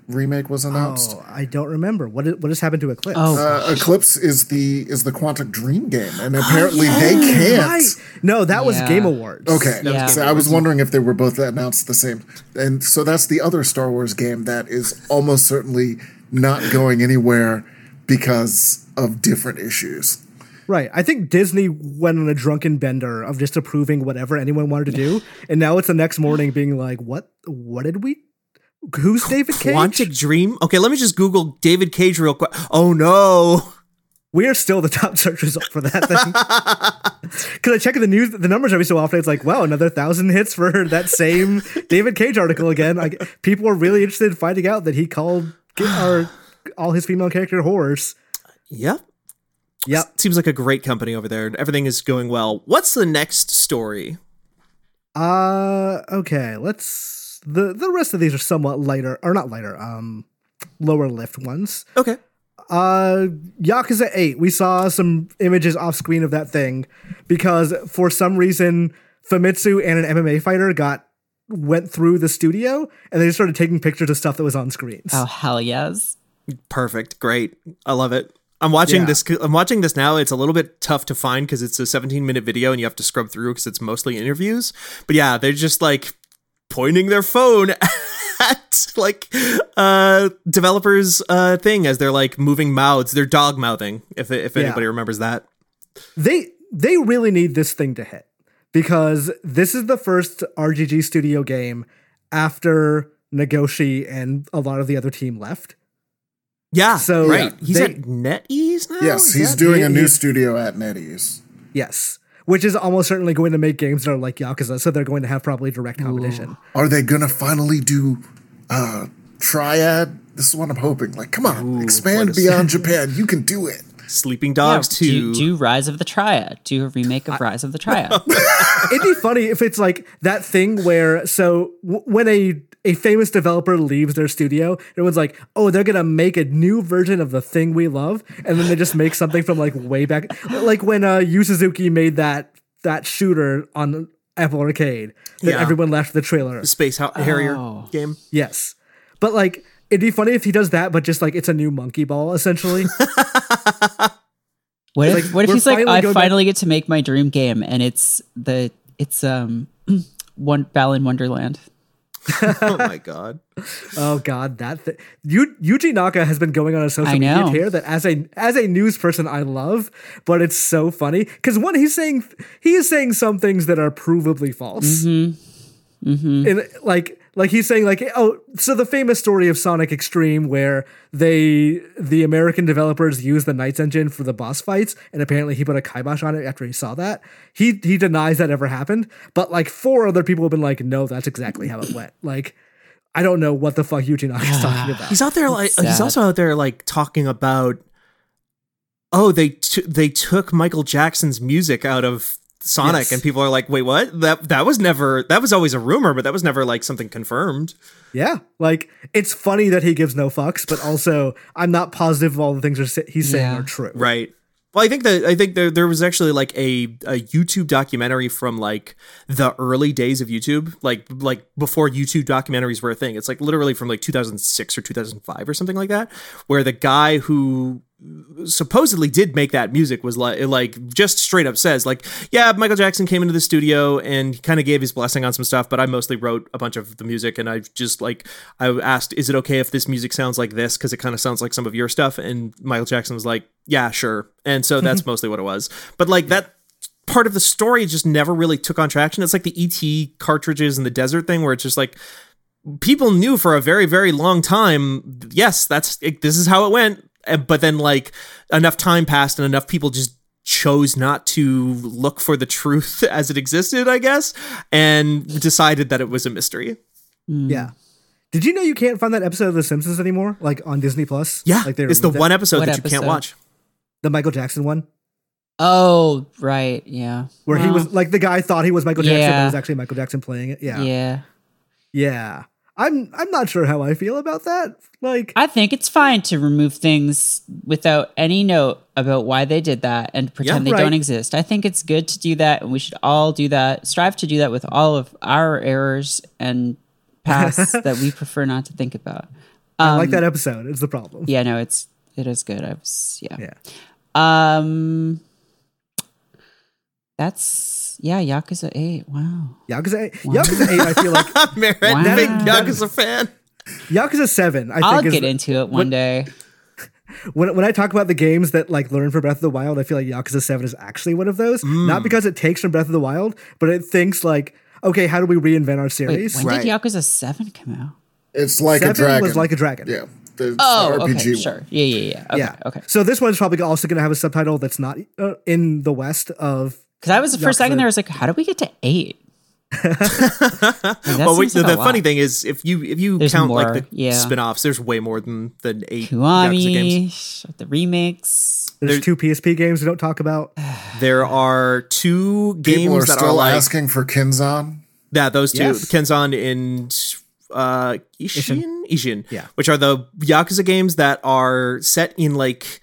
remake was announced? Oh, I don't remember what what has happened to Eclipse. Oh, Uh, Eclipse is the is the Quantic Dream game, and apparently they can't. Right. No, that was Yeah. Game Awards. Okay, Yeah. so I was wondering if they were both announced the same, and so that's the other Star Wars game that is almost certainly not going anywhere because of different issues. Right. I think Disney went on a drunken bender of just approving whatever anyone wanted to do, and now it's the next morning being like, "What? What did we? Who's David Cage? Quantic Dream. Okay, let me just Google David Cage real quick. Oh no. We are still the top search result for that thing. Because I check the news, the numbers every so often. It's like, wow, another thousand hits for that same David Cage article again. Like, people are really interested in finding out that he called our, all his female character whores. Yep. Yep. Seems like a great company over there. Everything is going well. What's the next story? Uh, okay. Let's the the rest of these are somewhat lighter, or not lighter. Um, lower lift ones. Okay. Uh, Yakuza 8, we saw some images off screen of that thing because for some reason Famitsu and an MMA fighter got went through the studio and they just started taking pictures of stuff that was on screens. oh hell yes. Perfect. Great. I love it. I'm watching Yeah. this. I'm watching this now. It's a little bit tough to find because it's a 17 minute video and you have to scrub through because it's mostly interviews. But yeah, they're just like pointing their phone at like uh developers uh thing as they're like moving mouths. They're dog mouthing. If if Yeah. anybody remembers that. They they really need this thing to hit because this is the first RGG studio game after Nagoshi and a lot of the other team left. Yeah. So, right. yeah, He's at NetEase now. Yes, he's that- doing he- a new studio at NetEase. Yes. Which is almost certainly going to make games that are like Yakuza, so they're going to have probably direct competition. Are they gonna finally do uh Triad? This is what I'm hoping. Like, come on, expand beyond Japan. You can do it. Sleeping Dogs Yeah, Two. do, do Rise of the Triad. Do a remake of Rise of the Triad. It'd be funny if it's like that thing where so w- when a a famous developer leaves their studio, everyone's like, "Oh, they're gonna make a new version of the thing we love," and then they just make something from like way back, like when uh, Yu Suzuki made that that shooter on Apple Arcade that Yeah. everyone left the trailer. Space Harrier Oh. game. Yes, but like it'd be funny if he does that, but just like it's a new monkey ball essentially. What if, like, what if he's like, I going back- finally get to make my dream game, and it's the it's um one Ball in Wonderland. oh my god. Oh God, that th- Yu- Yuji Naka has been going on a social media here that as a as a news person I love, but it's so funny because one he's saying he is saying some things that are provably false, Mm-hmm. and like like he's saying like oh so the famous story of Sonic X-treme where they the American developers used the NiGHTS engine for the boss fights and apparently he put a kibosh on it after he saw that he he denies that ever happened, but like four other people have been like no that's exactly how it went like. I don't know what the fuck Yuji Naka is talking about. He's out there like he's also out there like talking about oh they t- they took Michael Jackson's music out of Sonic Yes. and people are like wait what that that was never that was always a rumor but that was never like something confirmed. Yeah, like it's funny that he gives no fucks, but also I'm not positive of all the things are, sa- he's saying Yeah. are true. Right. Well, I think that I think there there was actually like a, a YouTube documentary from like the early days of YouTube, like like before YouTube documentaries were a thing. It's like literally from like 2006 or 2005 or something like that, where the guy who supposedly did make that music was like like just straight up says like yeah Michael Jackson came into the studio and kind of gave his blessing on some stuff but I mostly wrote a bunch of the music and I just like I asked is it okay if this music sounds like this? Because it kind of sounds like some of your stuff. And Michael Jackson was like yeah sure. And so that's mm-hmm. mostly what it was. But like that part of the story just never really took on traction. It's like the ET cartridges in the desert thing where it's just like people knew for a very very long time yes that's it, this is how it went but then like enough time passed and enough people just chose not to look for the truth as it existed i guess and decided that it was a mystery hmm. Yeah. Did you know you can't find that episode of The Simpsons anymore, like on Disney Plus? yeah like they it's the removed it? one episode What that you can't watch the Michael Jackson one, Oh, right, yeah. where he was like the guy thought he was Michael Jackson, but it was actually Michael Jackson playing it. Yeah, yeah. yeah. I'm I'm not sure how I feel about that. Like, I think it's fine to remove things without any note about why they did that and pretend Yeah. they don't exist. I think it's good to do that, and we should all do that. Strive to do that with all of our errors and pasts that we prefer not to think about. I like that episode. It's the problem. Um, Yeah, no, it's it is good. I was yeah. Yeah. Um, that's yeah, Yakuza Eight. Wow. Yakuza eight, Yakuza eight. I feel like I'm Merritt, Wow. big Yakuza fan. Yakuza seven. I think I'll is get the- into it one day. when when I talk about the games that like learn from Breath of the Wild, I feel like Yakuza Seven is actually one of those. Mm. Not because it takes from Breath of the Wild, but it thinks like, okay, how do we reinvent our Wait, series? when Right. did Yakuza Seven come out? It's like a Seven dragon. was like a dragon. Yeah. The Oh, RPG okay, one. sure. Yeah, yeah, yeah. Okay, yeah. okay. So this one's probably also going to have a subtitle that's not uh, in the West of. Because I was for a second Yakuza. there, I was like, how do we get to eight? Like, well, wait, the, like the funny thing is, if you if you There's count more, like the yeah. spin-offs, there's way more than than eight Yakuza games. The remakes. There's There- two PSP games we don't talk about. There are two games People are that still are like asking for Kenzan. yeah, those two, Yes. Kenzan and uh, Ishin, Ishin, Yeah. which are the Yakuza games that are set in like mid-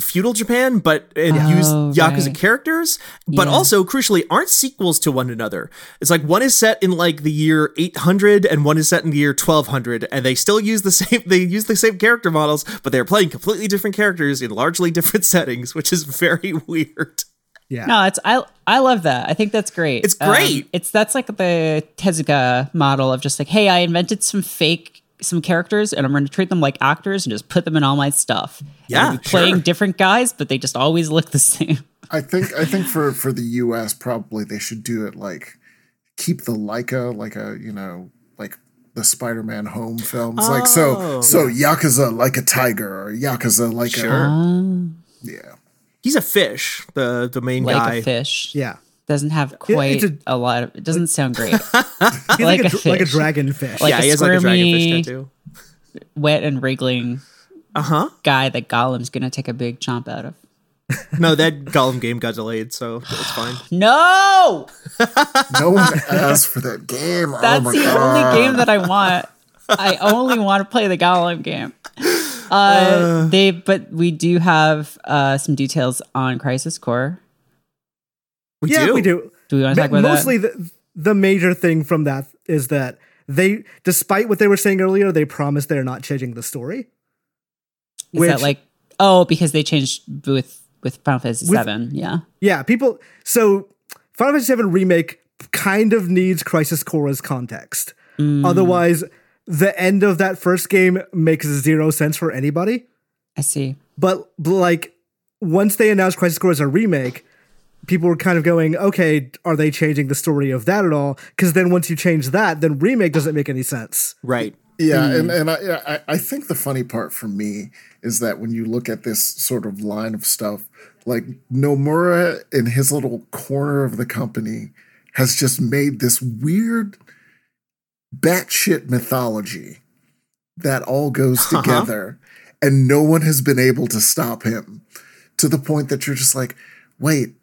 feudal Japan, but and use Oh, Yakuza right. characters, but Yeah. also crucially aren't sequels to one another. It's like one is set in like the year 800 and one is set in the year 1200, and they still use the same they use the same character models, but they're playing completely different characters in largely different settings, which is very weird. Yeah. No, it's I I love that. I think that's great. It's great. Um, it's that's like the Tezuka model of just like, hey, I invented some fake some characters and I'm going to treat them like actors and just put them in all my stuff. Yeah, be playing sure. different guys, but they just always look the same. I think I think for for the US probably they should do it like keep the Leica like a you know like the Spider-Man home films like Oh. so so Yakuza like a tiger or Yakuza like Sure. a yeah He's a fish, the the main like guy. a fish. Yeah. Doesn't have quite it's a, lot of. It doesn't sound great. He's like, Like a, a dr- like a fish. dragon fish. Like yeah, a he has like a dragonfish squirmy- tattoo. Wet and wriggling Uh huh. guy that Gollum's gonna take a big chomp out of. No, that Gollum game got delayed, so it's fine. No, No one asked for that game. oh that's my the God. only game that I want. I only want to play the Gollum game. Uh, they, but we do have uh, some details on Crisis Core. We yeah, do. we do. Do we want to talk about Mostly that? the the major thing from that is that they, despite what they were saying earlier, they promised they're not changing the story. Is which- that like oh because they changed with with Final Fantasy With- Seven? Yeah. Yeah, people. So Final Fantasy VII remake kind of needs Crisis Core as context. Mm. Otherwise, the end of that first game makes zero sense for anybody. I see. But but, like once they announced Crisis Core as a remake, people were kind of going, okay, are they changing the story of that at all? Because then once you change that, then remake doesn't make any sense. Right. Yeah, hmm. and and I, I I think the funny part for me is that when you look at this sort of line of stuff, like Nomura in his little corner of the company has just made this weird batshit mythology that all goes uh-huh. together, and no one has been able to stop him to the point that you're just like, wait,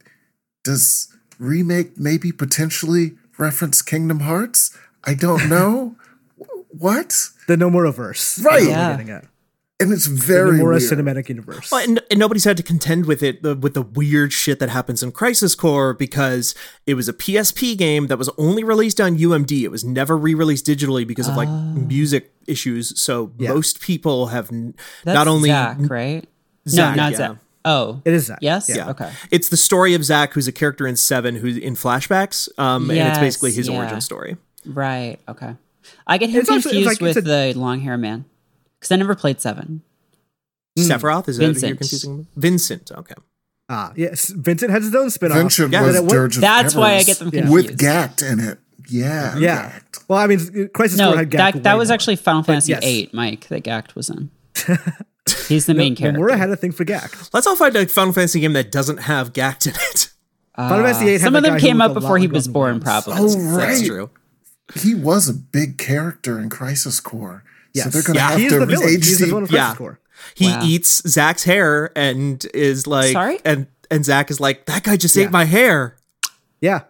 does remake maybe potentially reference Kingdom Hearts? I don't know. what? The Nomura verse, Right. is what Yeah. getting at. And it's The very Nomura weird. cinematic universe. Well, and, and nobody's had to contend with it the, with the weird shit that happens in Crisis Core because it was a PSP game that was only released on UMD. It was never re-released digitally because of like ah. music issues. So Yeah. most people have n- That's not only Zack, right? Zack, no, not yeah. Zack. Oh, It is Zack, Yes. yeah. Okay. It's the story of Zack, who's a character in Seven, who's in flashbacks, um, and it's basically his yeah. origin story. Right. Okay. I get him It's also- it's confused like- with it's the long hair man because I never played Seven. Sephiroth is that you're Vincent. confusing? Vincent. Okay. ah, yes. Vincent has his own spin-off. Vincent Yeah, was but Dirge of That's why I get them confused. with Gackt in it. Yeah, Yeah. Gackt. Well, I mean, Crisis no, Core had Gackt that, that was more. actually Final Fantasy yes. VIII, Mike, that Gackt was in. He's the main character. Nomura had a thing for Gackt. Let's all find a Final Fantasy game that doesn't have Gackt in it. Final Fantasy VIII Some of them came up before he was born, Williams. probably. Oh, right. That's true. He was a big character in Crisis Core. So they're going to Yeah. have He to the villain. age He's the the- villain of Yeah. Crisis Core. He Wow. eats Zack's hair and is like, Sorry? and and Zack is like, that guy just Yeah. ate my hair. Yeah.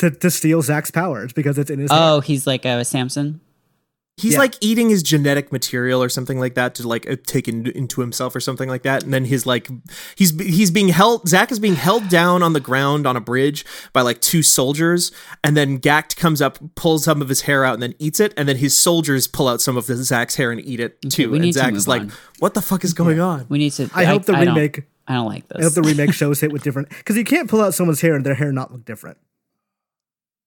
To, to steal Zack's powers because it's in his Oh, hair. he's like a Samson. He's Yeah. like eating his genetic material or something like that to like uh, take in, into himself or something like that. And then his like, he's he's being held. Zack is being held down on the ground on a bridge by like two soldiers. And then Gackt comes up, pulls some of his hair out, and then eats it. And then his soldiers pull out some of the Zack's hair and eat it too. we and need to Zack move is like, on. what the fuck is going on? We need to. I hope the don't- remake- I don't like this. I hope the remake shows it with different because you can't pull out someone's hair and their hair not look different.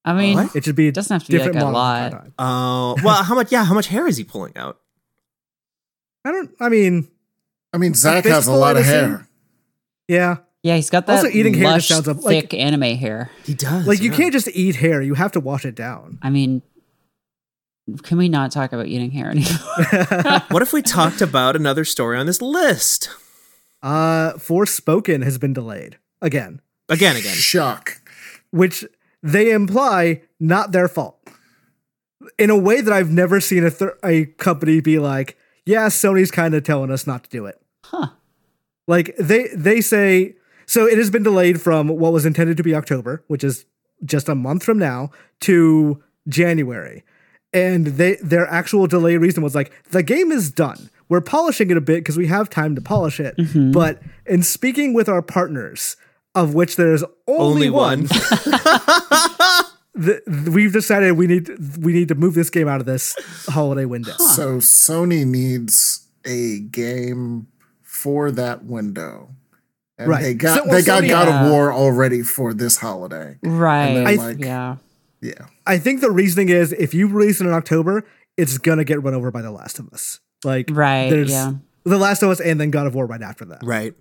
I mean, What? It should be it doesn't have to be, like, different a models lot. per time. Oh, well, how much? Yeah, how much hair is he pulling out? I don't. I mean, I mean, Zack has a lot of assume. hair. yeah. yeah, he's got that Also, eating hair lush, just sounds up- like- thick anime hair. He does. Like you yeah. can't just eat hair; you have to wash it down. I mean, can we not talk about eating hair anymore? What if we talked about another story on this list? Uh, Forspoken has been delayed again, Again, again. Shock. which they imply not their fault. In a way that I've never seen a thir- a company be like, "Yeah, Sony's kind of telling us not to do it." huh. Like they they say so it has been delayed from what was intended to be October, which is just a month from now, to January. And they their actual delay reason was like the game is done. We're polishing it a bit because we have time to polish it. Mm-hmm. But in speaking with our partners, of which there's only, Only one. the, we've decided we need we need to move this game out of this holiday window. So Sony needs a game for that window. And Right. they got So- well, they got Sony- God Yeah. of War already for this holiday. Right. then, I- like, yeah. Yeah. I think the reasoning is if you release it in October, it's gonna get run over by The Last of Us. Like Right, there's yeah. The Last of Us and then God of War right after that. Right.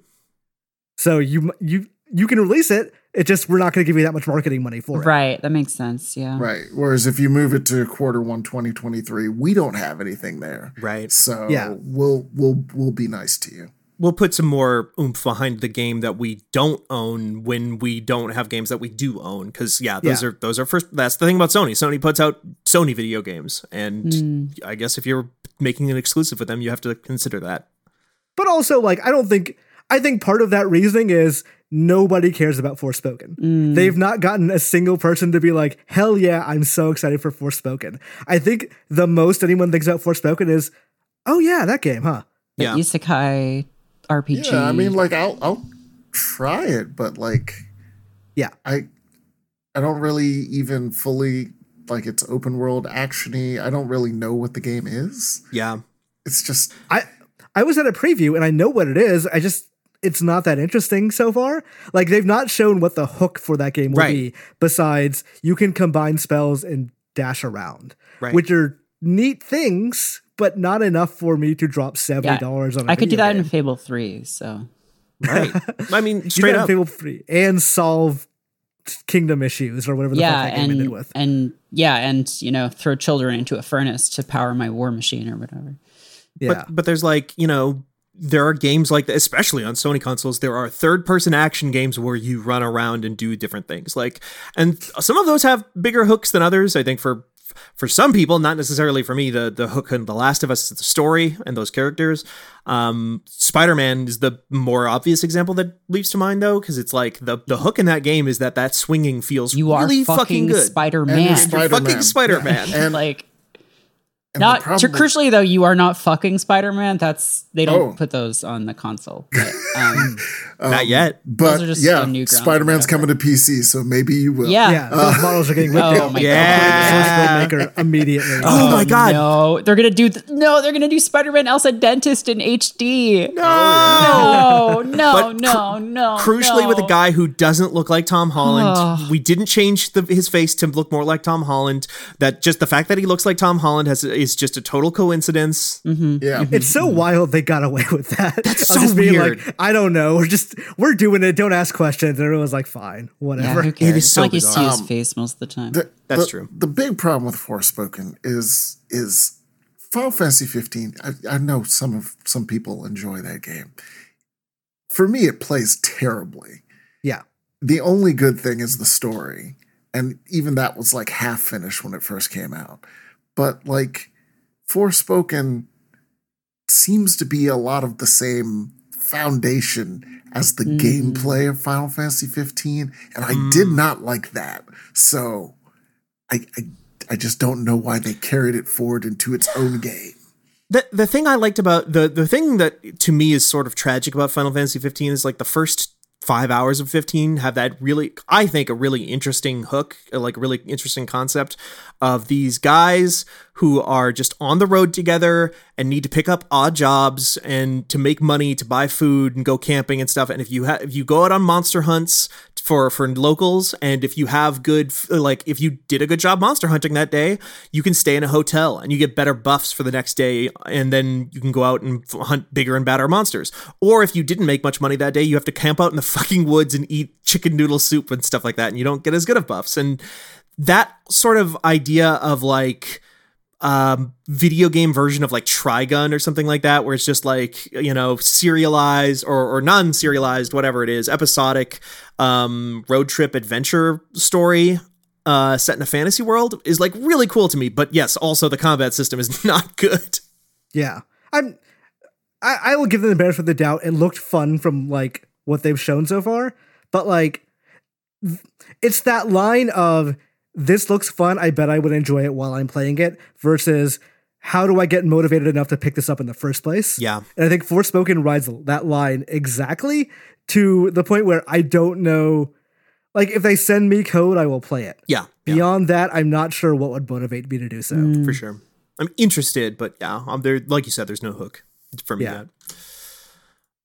So you you you can release it. It just we're not gonna give you that much marketing money for it. Right. That makes sense. Yeah. Right. Whereas if you move it to quarter one 2023, we don't have anything there. Right. So Yeah. we'll we'll we'll be nice to you. We'll put some more oomph behind the game that we don't own when we don't have games that we do own. Because yeah, those Yeah. are those are first. That's the thing about Sony. Sony puts out Sony video games, and Hmm. I guess if you're making an exclusive with them, you have to consider that. But also, like, I don't think I think part of that reasoning is nobody cares about Forspoken. Mm. They've not gotten a single person to be like, hell yeah, I'm so excited for Forspoken. I think the most anyone thinks about Forspoken is, oh yeah, that game, huh? The Yeah. isekai RPG. Yeah, I mean, like I'll I'll try it, but like Yeah. I I don't really even fully like it's open world actiony. I don't really know what the game is. Yeah. It's just I I was at a preview and I know what it is. I just it's not that interesting so far. Like they've not shown what the hook for that game will Right. be besides you can combine spells and dash around, Right. which are neat things, but not enough for me to drop seventy Yeah, dollars on. I I could do that in Fable 3, so. Right. I mean, You straight can up. Fable three and solve kingdom issues or whatever the yeah, fuck that game ended and, with. and yeah, and, you know, throw children into a furnace to power my war machine or whatever. Yeah, But but there's like, you know, there are games like that, especially on Sony consoles. There are third person action games where you run around and do different things. Like, and some of those have bigger hooks than others. I think for for some people, not necessarily for me, the the hook in The Last of Us is the story and those characters. Um, Spider Man is the more obvious example that leaps to mind though, because it's like the the hook in that game is that that swinging feels You are really fucking, good. Spider Man. Spider-Man. fucking Spider Man. and like, and not the problem- crucially though, you are not fucking Spider Man. That's they don't Oh. put those on the console. But, um, Not yet. Those But are just yeah, the new grounds or Spider Man's coming to PC, so maybe you will. yeah. yeah, those models are getting ripped Oh my Yeah. Source code immediately. Oh my god. No, they're gonna do th- no. They're gonna do Spider-Man Elsa Dentist in HD. No. No, no, But no, no. crucially no. with a guy who doesn't look like Tom Holland. we didn't change the, his face to look more like Tom Holland. That just the fact that he looks like Tom Holland has is just a total coincidence. Mm-hmm. Yeah. Mm-hmm. It's so wild they got away with that. That's so just being weird. like, I don't know. We're just we're doing it. Don't ask questions. And everyone's like, fine, whatever. who cares? It's so not like you see his face most of the time. The- That's the- true. The big problem with Forspoken is is Final Fantasy 15. I, I know some of some people enjoy that game. For me, it plays terribly. yeah. The only good thing is the story, and even that was like half finished when it first came out. But like Forspoken seems to be a lot of the same foundation as the mm-hmm. gameplay of Final Fantasy 15, and I did mm. not like that. So I, I I just don't know why they carried it forward into its own game. The the thing I liked about the the thing that to me is sort of tragic about Final Fantasy 15 is like the first five hours of 15 have that really I think a really interesting hook, like a really interesting concept of these guys who are just on the road together and need to pick up odd jobs and to make money to buy food and go camping and stuff. And if you have if you go out on monster hunts for for locals and if you have good like if you did a good job monster hunting that day you can stay in a hotel and you get better buffs for the next day and then you can go out and hunt bigger and badder monsters or if you didn't make much money that day you have to camp out in the fucking woods and eat chicken noodle soup and stuff like that and you don't get as good of buffs and that sort of idea of like um video game version of like Trigun or something like that where it's just like you know serialized or, or non-serialized whatever it is episodic um road trip adventure story uh set in a fantasy world is like really cool to me but yes also the combat system is not good Yeah. I'm I, I will give them the benefit of the doubt. It looked fun from like what they've shown so far. But like it's that line of this looks fun, I bet I would enjoy it while I'm playing it, versus how do I get motivated enough to pick this up in the first place? Yeah. And I think Forspoken rides that line exactly to the point where I don't know like if they send me code, I will play it. yeah, yeah Beyond that, I'm not sure what would motivate me to do so. for sure i'm interested but yeah I'm there like you said there's no hook for me Yeah. yet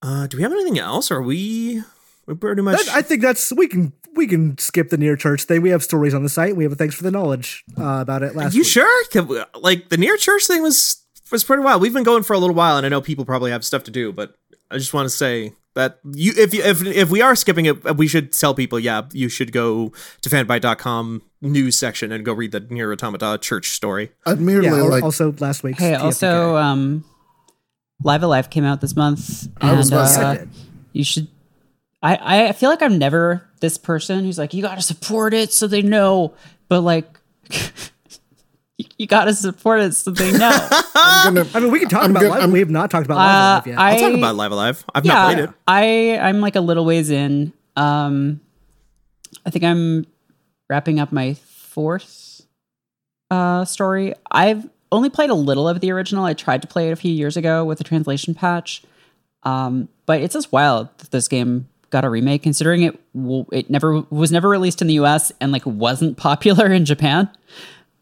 uh do we have anything else or are we we're pretty much That- I think that's we can we can skip the NieR church thing. We have stories on the site. We have a thanks for the knowledge uh, about it last you week. sure? Can we- Like the NieR church thing was was pretty wild. We've been going for a little while, and I know people probably have stuff to do, but I just want to say that you if you if if we are skipping it, we should tell people, yeah, you should go to fanbyte.com news section and go read the NieR Automata church story. Admittedly, Yeah. or like also last week's. Hey, TFPK. also, um, Live Alive came out this month, I was and about to say uh, you should. I I feel like I'm never this person who's like, you got to support it so they know, but like, you you got to support it so they know. I'm gonna, I mean, we can talk I'm about good- live. We have not talked about Uh, live Alive yet. I- I'll talk about Live Alive. I've yeah, not played it. I I'm like a little ways in. Um, I think I'm wrapping up my fourth uh story. I've only played a little of the original. I tried to play it a few years ago with a translation patch. Um, but it's just wild that this game got a remake, considering it it never was never released in the U.S. and like wasn't popular in Japan.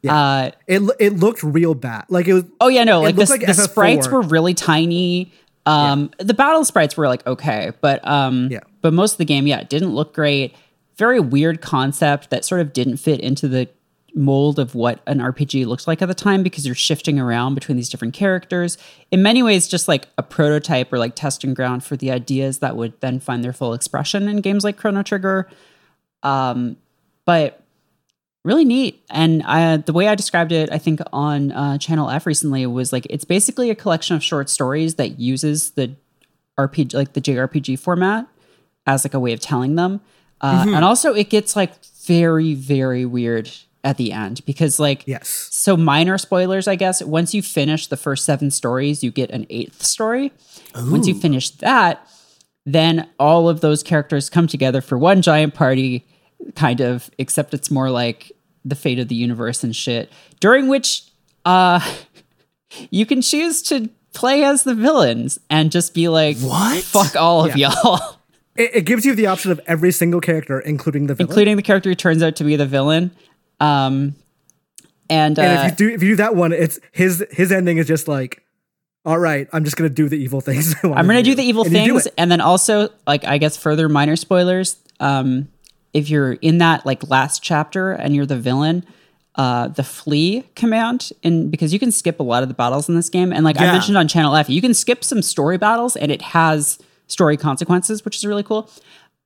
Uh, it it looked real bad. Like it was. Oh yeah, no, like the, like the sprites were really tiny. Um the battle sprites were like okay, but um Yeah. but most of the game, yeah, it didn't look great. Very weird concept that sort of didn't fit into the mold of what an RPG looks like at the time because you're shifting around between these different characters. In many ways, just like a prototype or like testing ground for the ideas that would then find their full expression in games like Chrono Trigger. Um, but really neat. And I, the way I described it, I think on uh, Channel F recently was like it's basically a collection of short stories that uses the RPG, like the JRPG format, as like a way of telling them. Uh, And also, it gets like very, very weird at the end because like Yes. so minor spoilers, I guess. Once you finish the first seven stories, you get an eighth story. Once you finish that, then all of those characters come together for one giant party, kind of, except it's more like the fate of the universe and shit. During which uh you can choose to play as the villains and just be like, What? Fuck all of y'all. It, it gives you the option of every single character, including the villain. Including the character who turns out to be the villain. Um and, and uh, if you do if you do that one, it's his his ending is just like, all right, I'm just gonna do the evil things. I I'm gonna do the evil And things, and then also like I guess further minor spoilers. Um, if you're in that like last chapter and you're the villain, uh, the flee command, and because you can skip a lot of the battles in this game, and like I mentioned on Channel F, you can skip some story battles, and it has story consequences, which is really cool.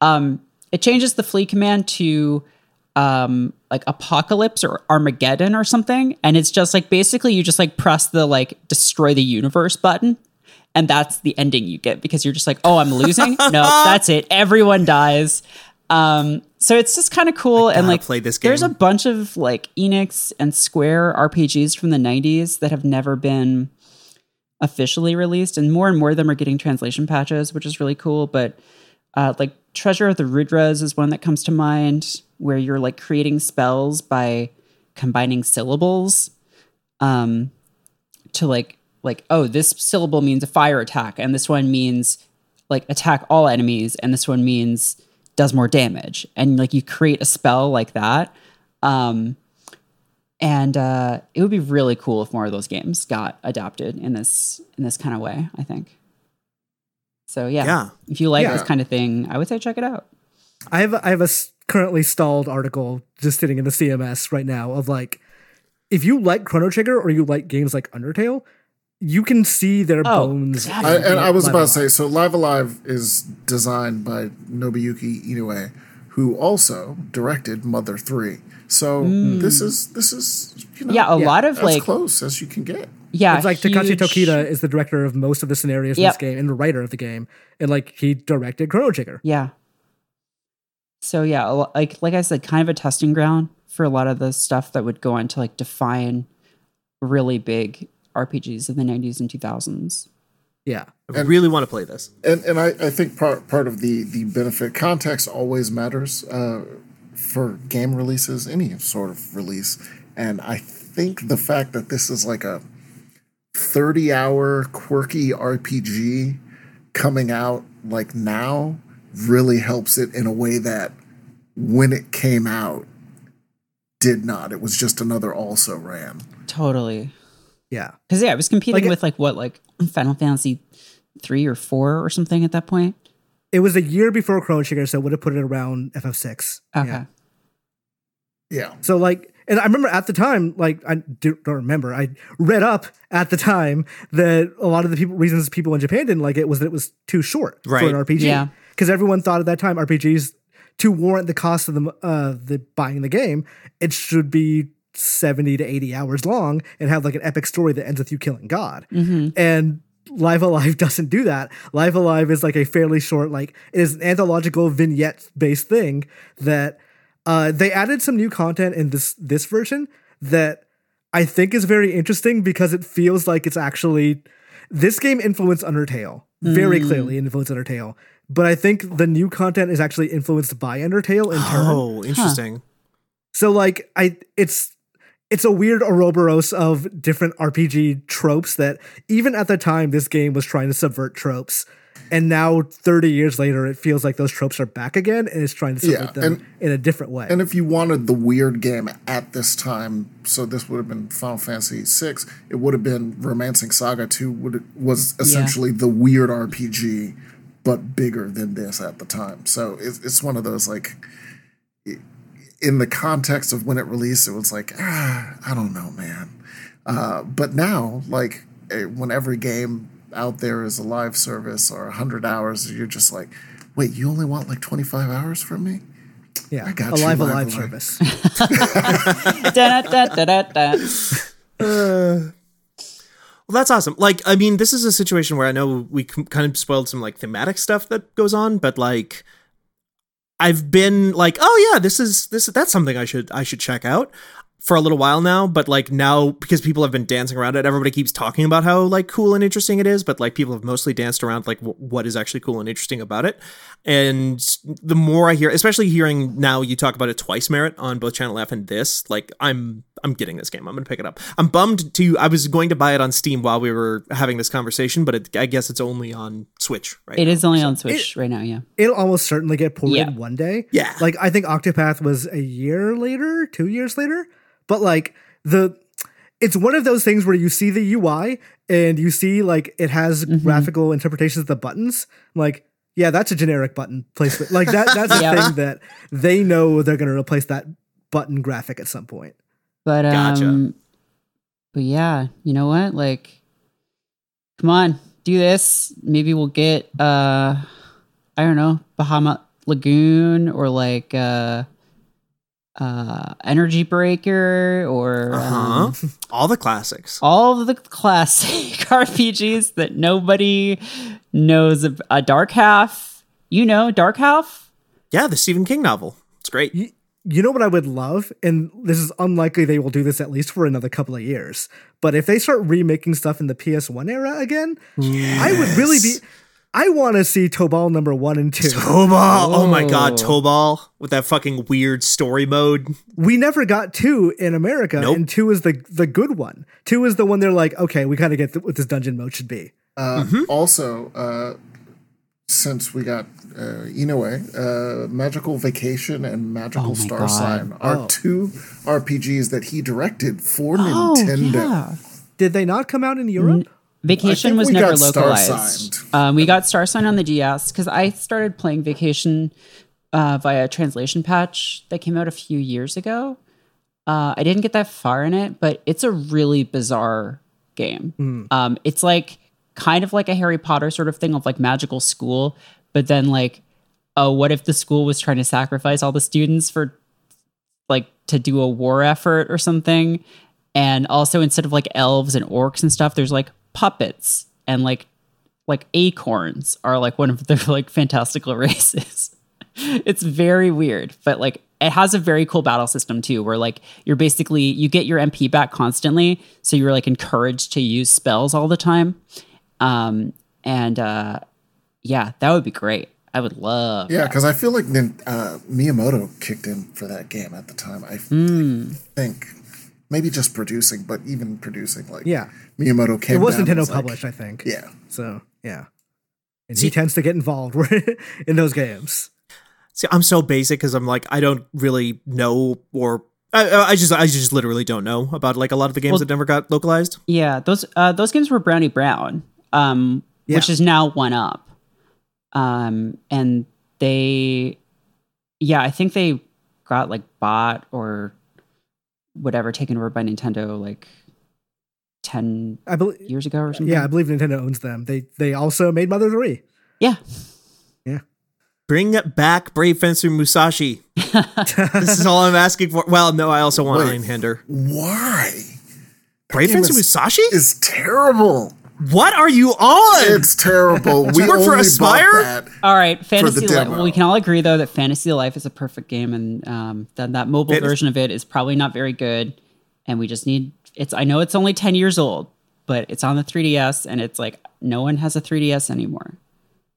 Um, it changes the flee command to um like apocalypse or armageddon or something and it's just like basically you just like press the like destroy the universe button and that's the ending you get because you're just like oh i'm losing? No that's it. Everyone dies. Um so it's just kind of cool and like play this game. there's a bunch of like enix and square rpgs from the 90s that have never been officially released and more and more of them are getting translation patches which is really cool but uh, like treasure of the rudras is one that comes to mind where you're like creating spells by combining syllables um to like like oh this syllable means a fire attack and this one means like attack all enemies and this one means does more damage and like you create a spell like that um and uh it would be really cool if more of those games got adapted in this in this kind of way i think so yeah, Yeah. if you like Yeah. this kind of thing i would say check it out I have I have a s- currently stalled article just sitting in the CMS right now of like, if you like Chrono Trigger or you like games like Undertale, you can see their Oh, bones. I, and I was Live about to say, so Live Alive is designed by Nobuyuki Inoue, who also directed Mother Three. So this is this is you know Mm. yeah a lot of as like close as you can get. yeah It's like Takashi huge- Tokita is the director of most of the scenarios in this game and the writer of the game, and like he directed Chrono Trigger. Yeah. So yeah, like like I said, kind of a testing ground for a lot of the stuff that would go on to like define really big RPGs in the 90s and 2000s. Yeah, I really want to play this. And and I, I think part part of the the benefit context always matters uh, for game releases, any sort of release. And I think the fact that this is like a thirty hour quirky RPG coming out like now really helps it in a way that when it came out did not. It was just another also ran. Totally. yeah. Because yeah, I was competing Like- with like what, like Final Fantasy three or four or something at that point. It was a year before Chrono Trigger, so it would have put it around FF6. Okay. Yeah. Yeah. So like, and I remember at the time, like I do, don't remember, I read up at the time that a lot of the people reasons people in Japan didn't like it was that it was too short for an RPG. Yeah. Because everyone thought at that time RPGs to warrant the cost of the uh the buying the game, it should be. 70 to 80 hours long and have like an epic story that ends with you killing God. And Live Alive doesn't do that. Live Alive is like a fairly short, like it is an anthological vignette based thing that uh, they added some new content in this this version that I think is very interesting because it feels like it's actually this game influenced Undertale very clearly influenced Undertale. But I think the new content is actually influenced by Undertale in turn. Oh, interesting. So like I it's it's a weird Ouroboros of different RPG tropes that even at the time this game was trying to subvert tropes. And now 30 years later it feels like those tropes are back again and it's trying to subvert Yeah, them and- in a different way. And if you wanted the weird game at this time, so this would have been Final Fantasy VI, it would have been Romancing Saga 2 would was essentially the weird RPG, but bigger than this at the time. So it's, it's one of those like, in the context of when it released, it was like, ah, I don't know, man. Uh, but now, like, eh, when every game out there is a live service or 100 hours, you're just like, wait, you only want like 25 hours from me? yeah, I got a you, live Live alive Alive. service. Da-da-da-da-da. Well, that's awesome. Like, I mean, this is a situation where I know we kind of spoiled some like thematic stuff that goes on, but like, I've been like, oh yeah, this is this that's something I should I should check out for a little while now. But like now, because people have been dancing around it, everybody keeps talking about how like cool and interesting it is. But like, people have mostly danced around like w- what is actually cool and interesting about it. And the more I hear, especially hearing now you talk about it twice, Merritt on both Channel F and this, like I'm I'm getting this game. I'm gonna pick it up. I'm bummed to. I was going to buy it on Steam while we were having this conversation, but it, I guess it's only on Switch, right? It now. is only on Switch right now, yeah. It'll almost certainly get ported Yeah. one day. Yeah. Like I think Octopath was a year later, two years later. But like the it's one of those things where you see the UI and you see like it has Mm-hmm. graphical interpretations of the buttons. Like, yeah, that's a generic button placement. Like that that's a Yeah. thing that they know they're gonna replace that button graphic at some point. But um but yeah, you know what? Like come on, do this. Maybe we'll get uh I don't know, Bahamut Lagoon or like uh uh Energy Breaker or Uh um. All the classics. all of the classic RPGs that nobody knows of. A Dark Half, you know, Dark Half. Yeah, the Stephen King novel. It's great. You, you know what I would love, and this is unlikely they will do this at least for another couple of years. But if they start remaking stuff in the PS1 era again, I would really be. I want to see Tobal number one and two. Tobal. Oh. my god, Oh. Tobal with that fucking weird story mode. we never got two in America, Nope. and two is the the good one. Two is the one they're like, okay, we kind of get th- what this dungeon mode should be. Uh, Mm-hmm. Also, uh, since we got uh, Inoue, uh, Magical Vacation and Magical Oh Star God. Sign are Oh. two RPGs that he directed for Oh, Nintendo. yeah. Did they not come out in Europe? Vacation was never localized. Um, we got Star Sign on the DS because I started playing Vacation uh, via a translation patch that came out a few years ago. Uh, I didn't get that far in it, but it's a really bizarre game. Um, it's like kind of like a Harry Potter sort of thing of like magical school, but then like, oh, what if the school was trying to sacrifice all the students for like to do a war effort or something? And also instead of like elves and orcs and stuff, there's like puppets and like like acorns are like one of the like fantastical races. it's very weird, but like it has a very cool battle system too, where like you're basically you get your MP back constantly, so you're like encouraged to use spells all the time. Um, and uh, yeah, that would be great. I would love. Yeah, because I feel like Nin- uh, Miyamoto kicked in for that game at the time. I f- Hmm. think maybe just producing, but even producing, like Yeah. Miyamoto came. It was down and Nintendo like, published, I think. Yeah, So yeah, and See- he tends to get involved in those games. See, I'm so basic because I'm like I don't really know or I, I just I just literally don't know about like a lot of the games Well- that never got localized. Yeah, those uh, those games were Brownie Brown, um, which is now one up, um, and they, yeah, I think they got like bought or whatever taken over by Nintendo like ten I believe. years ago or something. Yeah, I believe Nintendo owns them. They they also made Mother Three. yeah. Yeah. Bring back Brave Fencer Musashi. this is all I'm asking for. Well, no, I also want Wait. Einhander. why? Brave Fencer Musashi? Is terrible. What are you on? It's terrible. we work for only Aspyr? bought that. All right, Fantasy Life. Well, we can all agree though that Fantasy Life is a perfect game, and um, that that mobile It is- version of it is probably not very good, and we just need it's I know it's only 10 years old, but it's on the 3DS and it's like no one has a 3DS anymore.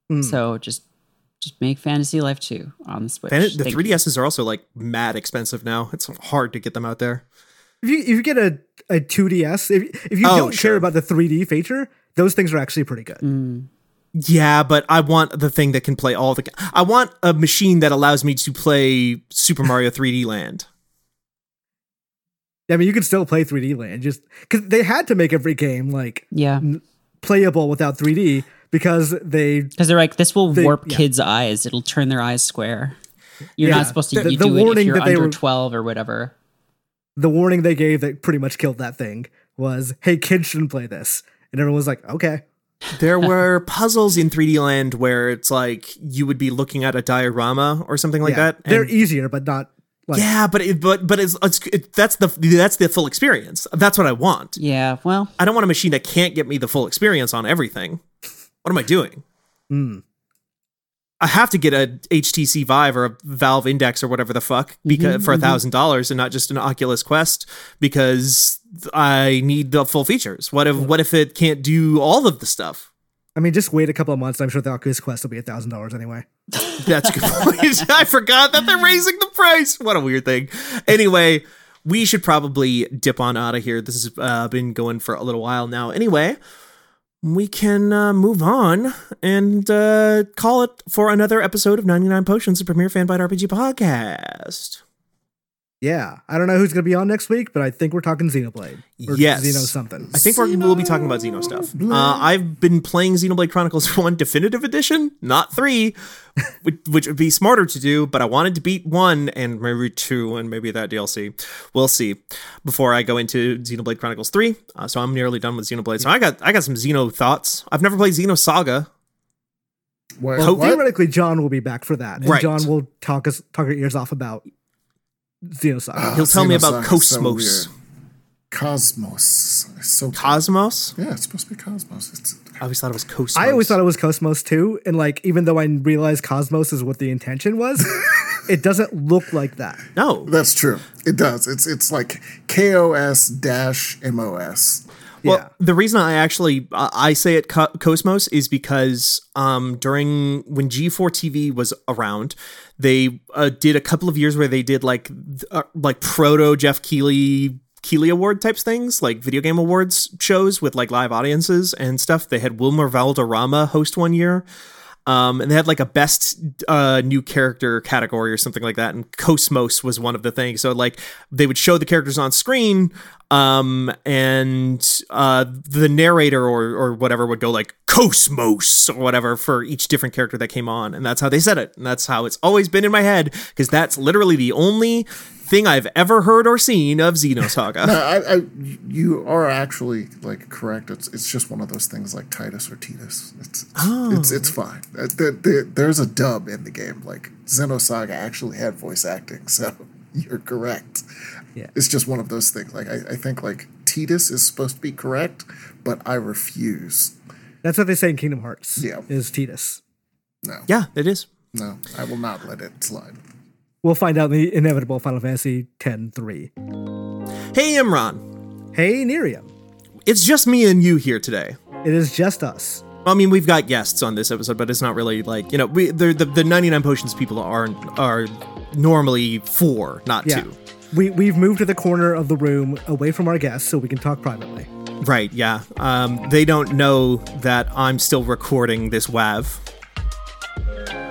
Hmm. So just just make Fantasy Life 2 on the Switch. And it- the Thank 3DSs are also like mad expensive now. It's hard to get them out there. If you if you get a, a 2DS, if if you Oh, don't sure. care about the 3D feature, those things are actually pretty good. Mm. Yeah, but I want the thing that can play all the. I want a machine that allows me to play Super Mario 3D Land. I mean, you can still play 3D Land just because they had to make every game like Yeah. playable without 3D because they Because they're like, this will They- warp yeah. kids' eyes. It'll turn their eyes square. You're Yeah. not supposed to The- you the do it if you're that they under were- 12 or whatever. The warning they gave that pretty much killed that thing was, "Hey, kids shouldn't play this," and everyone was like, "Okay." There were puzzles in 3D Land where it's like you would be looking at a diorama or something like yeah, that. they're and- easier, but not like yeah, but it, but but it's, it's it, that's the that's the full experience. That's what I want. Yeah. Well, I don't want a machine that can't get me the full experience on everything. What am I doing? Mm. I have to get a HTC Vive or a Valve Index or whatever the fuck because for a thousand dollars and not just an Oculus Quest because I need the full features. What if what if it can't do all of the stuff? I mean, just wait a couple of months. I'm sure the Oculus Quest will be a thousand dollars anyway. That's a good point. I forgot that they're raising the price. What a weird thing. Anyway, we should probably dip on out of here. This has uh, been going for a little while now. Anyway, we can uh, move on and uh, call it for another episode of 99 Potions, the premier Fanbyte RPG podcast. Yeah, I don't know who's going to be on next week, but I think we're talking Xenoblade or Yes. Xeno something. I think we're, we'll be talking about Xeno stuff. Uh, I've been playing Xenoblade Chronicles 1 Definitive Edition, not 3, which, which would be smarter to do, but I wanted to beat 1 and maybe 2 and maybe that DLC. We'll see before I go into Xenoblade Chronicles 3. Uh, so I'm nearly done with Xenoblade. So I got I got some Xeno thoughts. I've never played Xenosaga. Well, what? theoretically, John will be back for that, and Right. John will talk us talk our ears off about Xenosaga. Ah, He'll tell me about Xenosaga is so Cosmos. Cosmos. So Cosmos? Yeah, it's supposed to be Cosmos. It's, I always thought it was Cosmos. I always thought it was Cosmos too, and like even though I realized Cosmos is what the intention was, it doesn't look like that. No. that's true. It does. It's it's like KOS dash MOS. Well, yeah. the reason I actually uh, I say it Co- Cosmos is because um, during when G4 TV was around, they uh, did a couple of years where they did like uh, like proto Jeff Keighley Keighley Award types things, like video game awards shows with like live audiences and stuff. They had Wilmer Valderrama host one year. Um, and they had like a best uh, new character category or something like that, and Cosmos was one of the things. So like they would show the characters on screen, um, and uh, the narrator or or whatever would go like Cosmos or whatever for each different character that came on, and that's how they said it, and that's how it's always been in my head because that's literally the only thing I've ever heard or seen of Xenosaga. No, I, I, you are actually like correct. It's it's just one of those things like Tidus or Tidus. It's it's Oh. it's, it's fine. Uh, there- there- there's a dub in the game. Like Xenosaga actually had voice acting, so you're correct. Yeah. It's just one of those things. Like I, I think like Tidus is supposed to be correct, but I refuse. That's what they say in Kingdom Hearts. Yeah. is Tidus. No, yeah, it is. no, I will not let it slide. We'll find out in the inevitable Final Fantasy X three. Hey Imran, Hey, Nerium. it's just me and you here today. It is just us. I mean, we've got guests on this episode, but it's not really like you know, we the the, the ninety nine potions people aren't are normally four, not Yeah. two. We we've moved to the corner of the room away from our guests so we can talk privately. Right? Yeah. Um, they don't know that I'm still recording this WAV.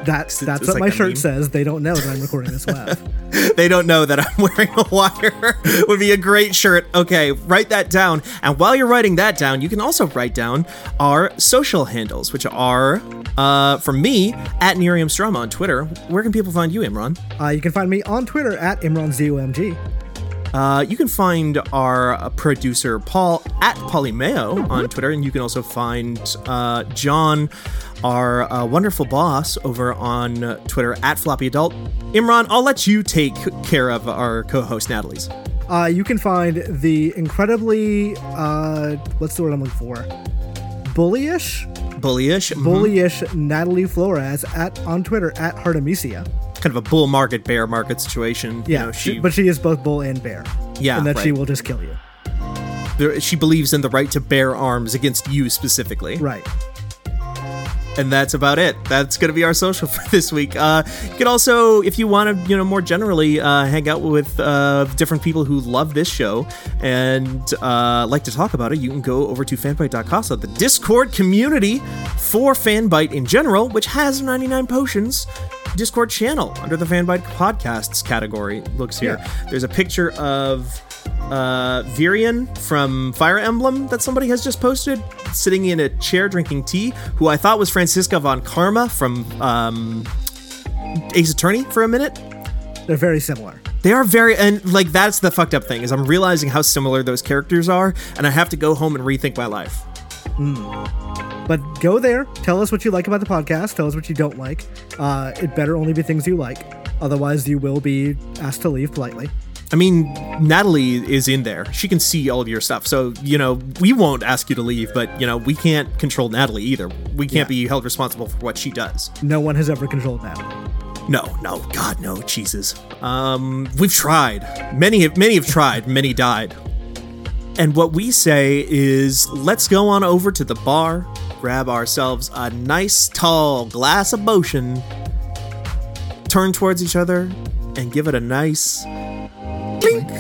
That's that's what like my shirt meme. says. They don't know that I'm recording this web. they don't know that I'm wearing a wire. Would be a great shirt. Okay, write that down. And while you're writing that down, you can also write down our social handles, which are uh, from me at Nerium Strum on Twitter. Where can people find you, Imran? Uh, you can find me on Twitter at ImranZOMG. Uh, you can find our uh, producer Paul at Polymeo on Twitter, and you can also find uh, John, our uh, wonderful boss, over on Twitter at Floppy Adult. Imran, I'll let you take care of our co-host Natalie's. Uh, you can find the incredibly uh, what's the word I'm looking for? Bullyish, Bullyish, mhm. bullyish Natalie Flores at on Twitter at Artemisia. Kind of a bull market, bear market situation. You Yeah, know, she, but she is both bull and bear. Yeah, and that she will just kill you. There, she believes in the right to bear arms against you specifically. Right. And that's about it. That's going to be our social for this week. Uh, you can also, if you want to, you know, more generally, uh, hang out with uh, different people who love this show and uh, like to talk about it. You can go over to fanbyte.casa, the Discord community for Fanbyte in general, which has 99 potions. Discord channel under the Fanbyte podcasts category. Looks here. Yeah. There's a picture of uh, Virion from Fire Emblem that somebody has just posted, sitting in a chair drinking tea, who I thought was Franziska von Karma from um, Ace Attorney for a minute. They're very similar. They are very, and like that's the fucked up thing is I'm realizing how similar those characters are, and I have to go home and rethink my life. But go there, tell us what you like about the podcast, tell us what you don't like. Uh, it better only be things you like. Otherwise, you will be asked to leave politely. I mean, Natalie is in there. She can see all of your stuff. So, you know, we won't ask you to leave, but, you know, we can't control Natalie either. We can't be held responsible for what she does. No one has ever controlled Natalie. No, no, God, no, Jesus. Um, we've tried. Many have, many have tried. Many died. And what we say is, let's go on over to the bar, grab ourselves a nice tall glass of potion, turn towards each other, and give it a nice clink.